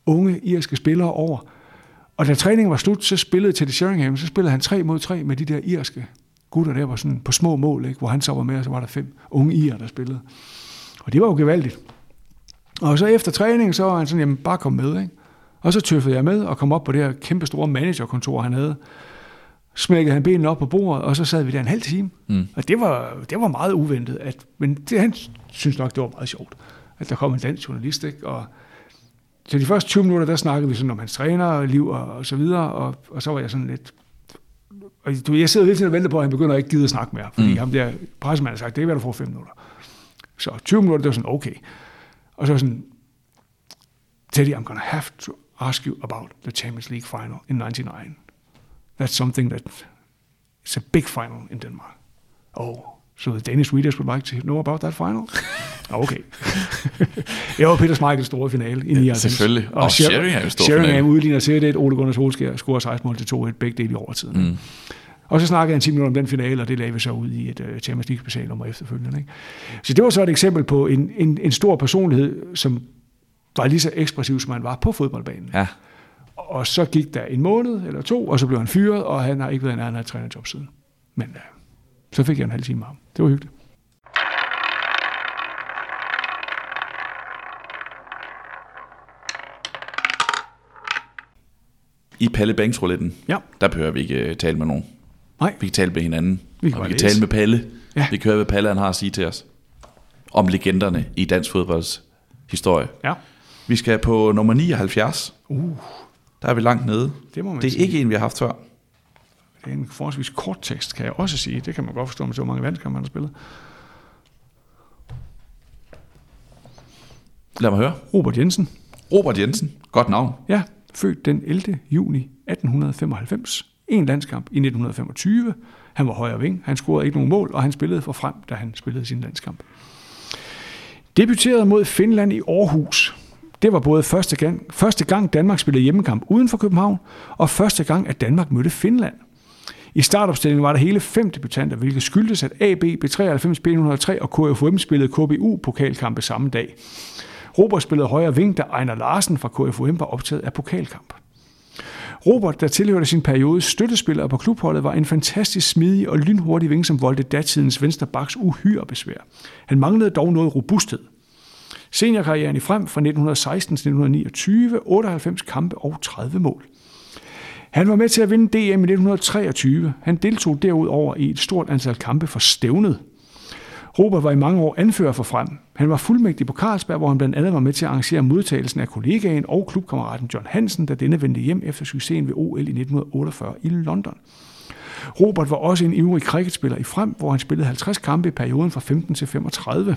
unge irske spillere over. Og da træningen var slut, så spillede Teddy Sheringham, så spillede han 3 mod 3 med de der irske gutter der, var sådan på små mål, ikke? hvor han så var med, og så var der fem unge irer, der spillede. Og det var jo gevaldigt. Og så efter træningen, så var han sådan, jamen bare kom med, ikke? Og så tøffede jeg med og kom op på det her kæmpe store managerkontor, han havde. smækkede han benene op på bordet, og så sad vi der en halv time. Mm. Og det var, det var meget uventet. At, men det, han synes nok, det var meget sjovt, at der kom en dansk journalist. Ikke? Og så de første 20 minutter, der snakkede vi sådan om hans trænerliv og, og så videre, og, og så var jeg sådan lidt... Og du, jeg sidder hele tiden og venter på, at han begynder at ikke gide at snakke mere, fordi mm. ham der pressemanden har sagt, det er hvad du får 5 minutter. Så 20 minutter, det var sådan, okay. Og så sådan, Teddy, I'm gonna have to ask you about the Champions League final in 99. That's something that it's a big final in Denmark. Oh, so the Danish readers would like to know about that final? okay. det var Peter Schmeichels store finale i 99. selvfølgelig. Og Sheringham er jo stor Sheringham finale. udligner til det, Ole Gunnar Solskjaer scorer 16 mål til 2-1, begge dele i overtiden. Mm. Og så snakkede jeg 10 minutter om den finale, og det lagde vi så ud i et uh, Champions League specialnummer efterfølgende. Ikke? Så det var så et eksempel på en, en, en stor personlighed, som var lige så ekspressiv, som han var på fodboldbanen. Ja. Og så gik der en måned eller to, og så blev han fyret, og han har ikke været en anden trænerjob siden. Men uh, så fik jeg en halv time med ham. Det var hyggeligt. I Palle Banks rouletten, Ja. der behøver vi ikke uh, tale med nogen. Nej, Vi kan tale med hinanden, Vi kan og vi kan læse. tale med Palle. Ja. Vi kan høre, hvad Palle han har at sige til os. Om legenderne i dansk fodbolds historie. ja. Vi skal på nummer 79. Uh, Der er vi langt nede. det må man Det er sige. ikke en, vi har haft før. Det er en forholdsvis kort tekst, kan jeg også sige. Det kan man godt forstå med så mange landskampe, han har spillet. Lad mig høre. Robert Jensen, Robert Jensen. Godt navn. ja, født den 11. juni 1895. En landskamp i 1925. Han var højre ving, han scorede ikke nogen mål, og han spillede for frem, da han spillede sin landskamp. Debuterede mod Finland i Aarhus. Det var både første gang, første gang Danmark spillede hjemmekamp uden for København, og første gang, at Danmark mødte Finland. I startopstillingen var der hele fem debutanter, hvilket skyldtes, at AB, B93, B103 og KFUM spillede KBU-pokalkampe samme dag. Robert spillede højre ving, da Ejner Larsen fra KFUM var optaget af pokalkamp. Robert, der tilhørte sin periode støttespiller på klubholdet, var en fantastisk smidig og lynhurtig ving, som voldte datidens venstre baks uhyre besvær. Han manglede dog noget robusthed. Seniorkarrieren i frem fra 1916 til 1929, 98 kampe og 30 mål. Han var med til at vinde DM i 1923. Han deltog derudover i et stort antal kampe for stævnet. Robert var i mange år anfører for frem. Han var fuldmægtig på Carlsberg, hvor han blandt andet var med til at arrangere modtagelsen af kollegaen og klubkammeraten John Hansen, da denne vendte hjem efter succesen ved OL i 1948 i London. Robert var også en ivrig cricketspiller i frem, hvor han spillede 50 kampe i perioden fra 15 til 35.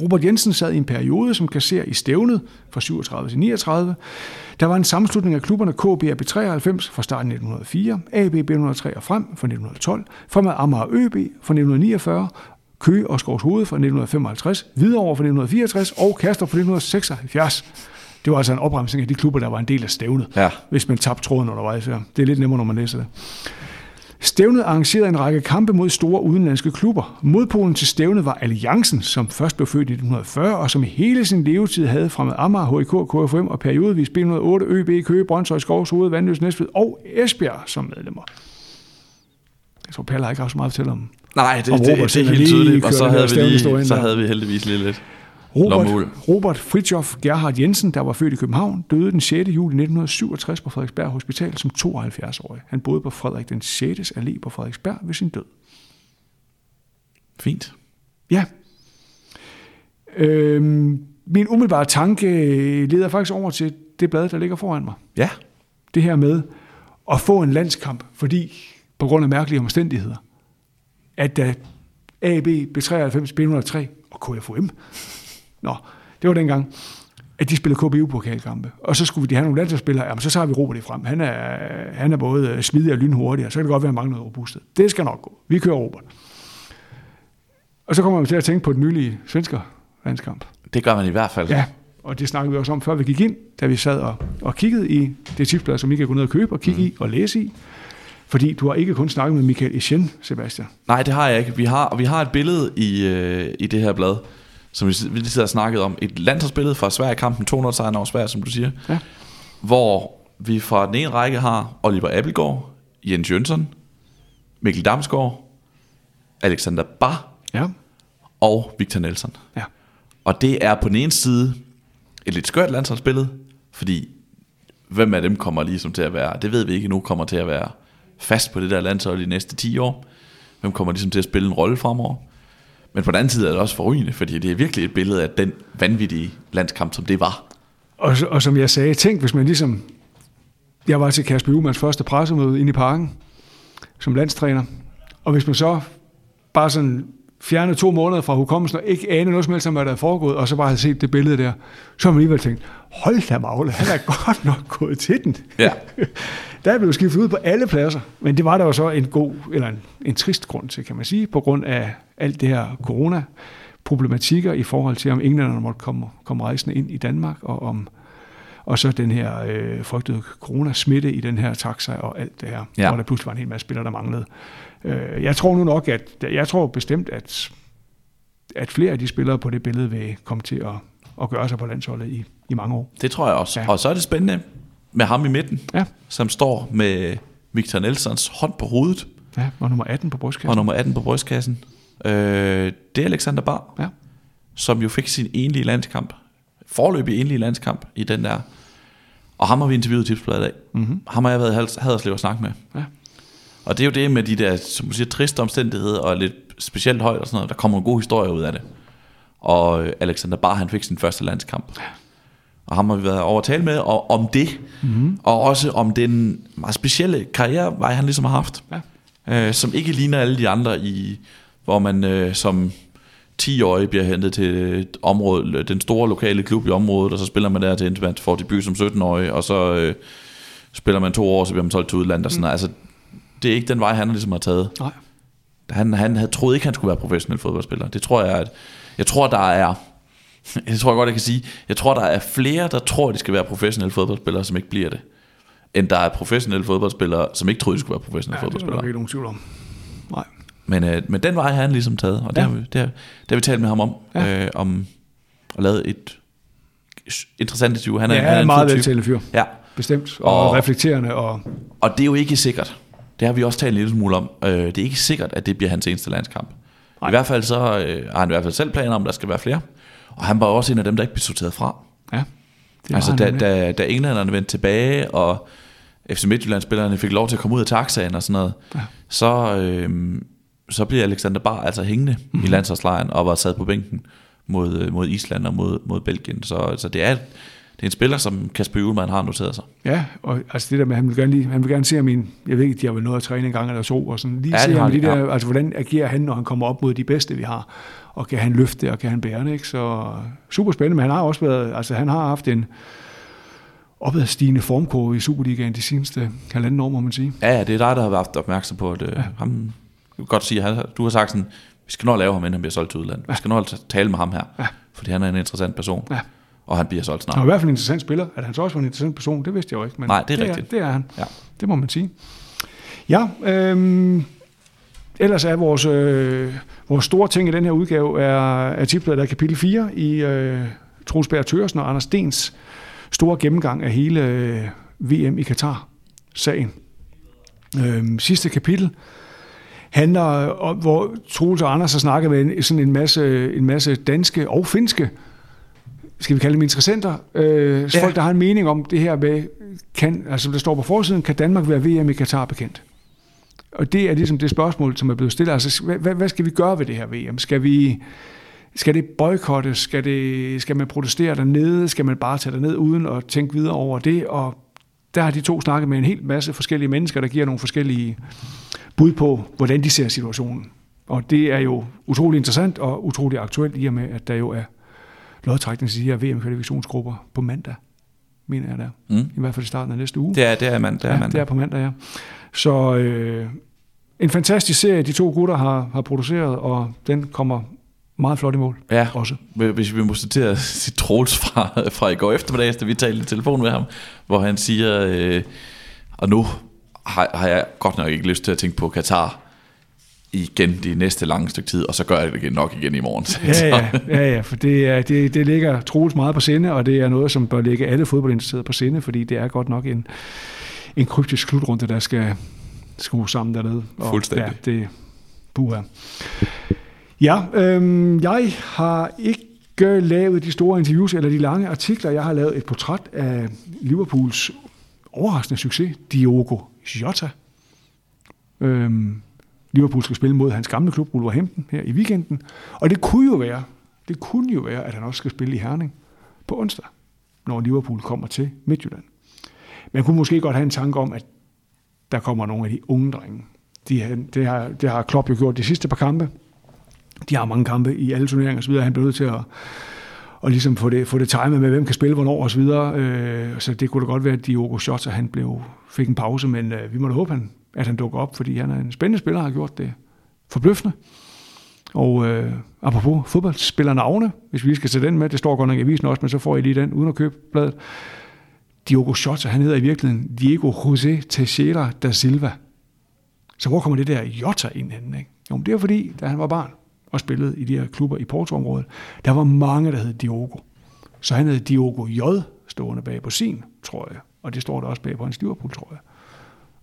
Robert Jensen sad i en periode som kasserer i stævnet fra 37 til 39. Der var en sammenslutning af klubberne KB og B93 fra starten 1904, AB B103 og frem fra 1912, fremad Amager ØB fra 1949, Køge og Skovs Hoved fra 1955, Hvidovre fra 1964 og Kastrup fra 1976. Det var altså en opremsning af de klubber, der var en del af stævnet, Ja. hvis man tabte tråden undervejs. Ja. Det er lidt nemmere, når man læser det. Stævnet arrangerede en række kampe mod store udenlandske klubber. Modpolen til stævnet var Alliancen, som først blev født i 1940, og som i hele sin levetid havde fremad Amager, HIK, KFM og periodevis B108, ØB, Køge, Brøndshøj, Skovs, Hoved, Vandløs, Næstved og Esbjerg som medlemmer. Jeg tror, Palle har ikke haft så meget at fortælle om. Nej, det, Og det, det, det er helt tydeligt. Og så havde, vi lige, så havde vi heldigvis lige lidt. Robert, Robert Fritjof Gerhard Jensen, der var født i København, døde den 6. juli 1967 på Frederiksberg Hospital som 72-årig. Han boede på Frederik den 6. allé på Frederiksberg ved sin død. Fint. Ja. Øhm, min umiddelbare tanke leder faktisk over til det blad, der ligger foran mig. Ja. Det her med at få en landskamp, fordi på grund af mærkelige omstændigheder, at da AB, B93, B103 og KFUM, nå, det var dengang, at de spillede KBU-pokalkampe. Og så skulle de have nogle landsholdsspillere, jamen så tager vi Robert det frem. Han er, han er både smidig og lynhurtig, og så kan det godt være, at han mangler noget robusthed. Det skal nok gå. Vi kører Robert. Og så kommer man til at tænke på den nylige svensker landskamp. Det gør man i hvert fald. Ja, og det snakkede vi også om, før vi gik ind, da vi sad og, og kiggede i det tipsblad, som I kan gå ned og købe og kigge mm. i og læse i. Fordi du har ikke kun snakket med Michael Etienne, Sebastian. Nej, det har jeg ikke. Vi har, vi har et billede i, øh, i det her blad, som vi, vi lige sidder og snakket om. Et landsholdsbillede fra Sverige-kampen, 200 sejren over Sverige, som du siger. Ja. Hvor vi fra den ene række har Oliver Appelgaard, Jens Jønsson, Mikkel Damsgaard, Alexander Bar Ja. og Victor Nelson. Ja. Og det er på den ene side et lidt skørt landsholdsbillede, fordi hvem af dem kommer ligesom til at være, det ved vi ikke nu, kommer til at være fast på det der landshold i de næste 10 år? Hvem kommer ligesom til at spille en rolle fremover? Men på den anden side er det også forrygende, fordi det er virkelig et billede af den vanvittige landskamp, som det var. Og, og som jeg sagde, tænk hvis man ligesom... Jeg var til Kasper Juhmanns første pressemøde inde i parken som landstræner. Og hvis man så bare sådan fjernede to måneder fra hukommelsen og ikke anede noget som helst om, hvad der er foregået, og så bare havde set det billede der, så har man alligevel tænkt, hold da magle, han er godt nok gået til den. Ja. der er blevet skiftet ud på alle pladser, men det var der jo så en god, eller en, en trist grund til, kan man sige, på grund af alt det her corona problematikker i forhold til, om englænderne måtte komme, komme rejsende ind i Danmark, og om og så den her øh, frygtede coronasmitte i den her taxa og alt det her, Ja. hvor der pludselig var en hel masse spillere, der manglede. Øh, jeg tror nu nok, at jeg tror bestemt, at, at flere af de spillere på det billede vil komme til at, at gøre sig på landsholdet i, i mange år. Det tror jeg også. Ja. Og så er det spændende med ham i midten, Ja, som står med Victor Nelsons hånd på hovedet ja og nummer 18 på brystkassen. og nummer 18 på brystkassen. Øh, det er Alexander Bar, Ja. som jo fik sin enlige landskamp. Forløbig enlige landskamp i den der. Og ham har vi interviewet i tipsbladet i dag. Mm-hmm. Ham har jeg været i Haderslev at snakke med. Ja. Og det er jo det med de der, som du siger, triste omstændigheder og lidt specielt højt og sådan noget. Der kommer nogle gode historier ud af det. Og øh, Alexander Bar, han fik sin første landskamp. Og ham har vi været over at tale med og om det. Mm-hmm. Og også om den meget specielle karrierevej, han ligesom har haft. Ja. Øh, som ikke ligner alle de andre, i, hvor man øh, som 10-årig bliver hentet til et område, den store lokale klub i området, og så spiller man der til indtil man får debut som 17-årig, og så øh, spiller man to år, så bliver man solgt til udlandet og sådan noget. Altså, det er ikke den vej, han ligesom har taget. Nej. Han, han havde troet ikke, han skulle være professionel fodboldspiller. Det tror jeg, at, jeg tror, der er, jeg tror godt, jeg kan sige, jeg tror, der er flere, der tror, de skal være professionelle fodboldspillere, som ikke bliver det, end der er professionelle fodboldspillere, som ikke troede, de skulle være professionelle Ja, det er der fodboldspillere. nok ikke nogen tvivl om. Nej. Men, øh, men den vej har han ligesom taget, og det, Ja. har, vi, det, har, det har vi talt med ham om, Ja. øh, om og lavet et interessant interview. Han er, Ja, han er en meget veltalende fyr. Ja, Bestemt. Og, og Og- reflekterende. Og, og det er jo ikke sikkert. Det har vi også talt en lille smule om. Øh, det er ikke sikkert, at det bliver hans eneste landskamp. Nej. I hvert fald så øh, har han i hvert fald selv planer om, at der skal være flere. Og han var også en af dem, der ikke blev sorteret fra. ja, det altså da, da, da englænderne vendte tilbage, og FC Midtjylland-spillerne fik lov til at komme ud af taxaen og sådan noget, Ja. så, øh, så bliver Alexander Bar altså hængende Mhm. mm-hmm. i landsholdslejren og var sat på bænken mod, øh, mod Island og mod, mod Belgien. Så, så det, er, det er en spiller, som Kasper Juhlmann har noteret sig. Ja, og altså det der med, han vil gerne, lige, han vil gerne se, om min, jeg ved ikke, de har vel noget at træne en gang eller to, og sådan lige Ja, se, om de de, der, altså hvordan agerer han, når han kommer op mod de bedste, vi har, og kan han løfte det, og kan han bære det, ikke? Så super spændende, men han har også været, altså han har haft en opadstigende formkurve i Superligaen de seneste halvanden år, må man sige. Ja, ja, det er dig, der har været opmærksom på, at øh, ja. ham, jeg godt sige, at du har sagt sådan, vi skal nå at lave ham, inden han bliver solgt til udlandet. Vi skal nå at tale med ham her, Ja. fordi han er en interessant person, Ja. Og han bliver solgt Han snart. var i hvert fald en interessant spiller. At han så også var en interessant person, det vidste jeg jo ikke. Men Nej, det er det rigtigt. Er, det er han. Ja. Det må man sige. Ja, øhm, ellers er vores, øh, vores store ting i den her udgave er, er tipsbladet af kapitel 4 i øh, Troels Berg og Anders Stens store gennemgang af hele øh, VM i Katar-sagen. Øhm, sidste kapitel handler om, hvor Troels og Anders har snakket med en, sådan en masse, en masse danske og finske skal vi kalde dem interessenter, øh, ja. Folk, der har en mening om det her med, kan, altså der står på forsiden, kan Danmark være VM i Katar bekendt? Og det er ligesom det spørgsmål, som er blevet stillet. Altså, hvad, hvad- skal vi gøre ved det her VM? Skal vi skal det boykottes? Skal, det, skal man protestere dernede? Skal man bare tage derned uden at tænke videre over det? Og der har de to snakket med en hel masse forskellige mennesker, der giver nogle forskellige bud på, hvordan de ser situationen. Og det er jo utrolig interessant og utrolig aktuelt i og med, at der jo er lodtrækning til de her VM-kvalifikationsgrupper på mandag, mener jeg der. Mm. I hvert fald i starten af næste uge. Det er, det er man. Det er ja, man. det er på mandag, ja. Så øh, en fantastisk serie, de to gutter har, har produceret, og den kommer meget flot i mål Ja, også. hvis vi må citere sit Troels fra, fra i går eftermiddag, da vi talte i telefon med ham, hvor han siger, øh, og nu har, har jeg godt nok ikke lyst til at tænke på Katar igen de næste lange stykke tid, og så gør jeg det nok igen i morgen. Ja, ja, ja, ja for det, er, det, det ligger Troels meget på sinde, og det er noget, som bør ligge alle fodboldinteresserede på sinde, fordi det er godt nok en, en kryptisk slutrunde, der skal skrues sammen dernede. Og, Fuldstændig. Ja, det buha. Ja, øhm, jeg har ikke lavet de store interviews eller de lange artikler. Jeg har lavet et portræt af Liverpools overraskende succes, Diogo Jota. Øhm, Liverpool skal spille mod hans gamle klub, Wolverhampton, her i weekenden. Og det kunne jo være, det kunne jo være, at han også skal spille i Herning på onsdag, når Liverpool kommer til Midtjylland. Man kunne måske godt have en tanke om, at der kommer nogle af de unge drenge. De, det, har, det har Klopp jo gjort de sidste par kampe. De har mange kampe i alle turneringer osv. Han bliver nødt til at, og ligesom få det, få det timet med, hvem kan spille hvornår osv. Øh, så det kunne da godt være, at Diogo Jota han blev, fik en pause, men øh, vi må da håbe, han, at han dukker op, fordi han er en spændende spiller, har gjort det forbløffende. Og øh, apropos fodboldspillernavne, hvis vi lige skal sætte den med, det står godt nok i avisen også, men så får I lige den uden at købe bladet. Diogo Jota, han hedder i virkeligheden Diego José Teixeira da Silva. Så hvor kommer det der Jota ind hen? Ikke? Jo, det er fordi, da han var barn og spillede i de her klubber i Porto-området, der var mange, der hed Diogo. Så han hed Diogo J stående bag på sin, tror jeg. Og det står der også bag på hans Liverpool, tror jeg.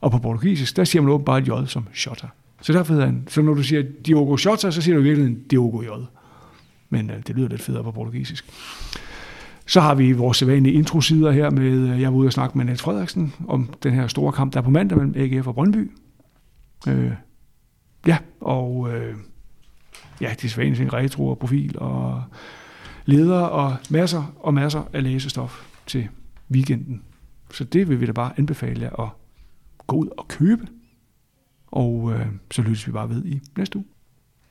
Og på portugisisk, der siger man åbenbart J som Jota. Så derfor hedder han, så når du siger Diogo Jota, så siger du virkelig Diogo J. Men øh, det lyder lidt federe på portugisisk. Så har vi vores sædvanlige introsider her med, øh, jeg var ude og snakke med Niels Frederiksen om den her store kamp, der er på mandag mellem AGF og Brøndby. Øh, ja, og øh, ja, de sædvanlige ting, retro og profil og leder og masser og masser af læsestof til weekenden. Så det vil vi da bare anbefale jer at gå ud og købe. Og øh, så lyttes vi bare ved i næste uge.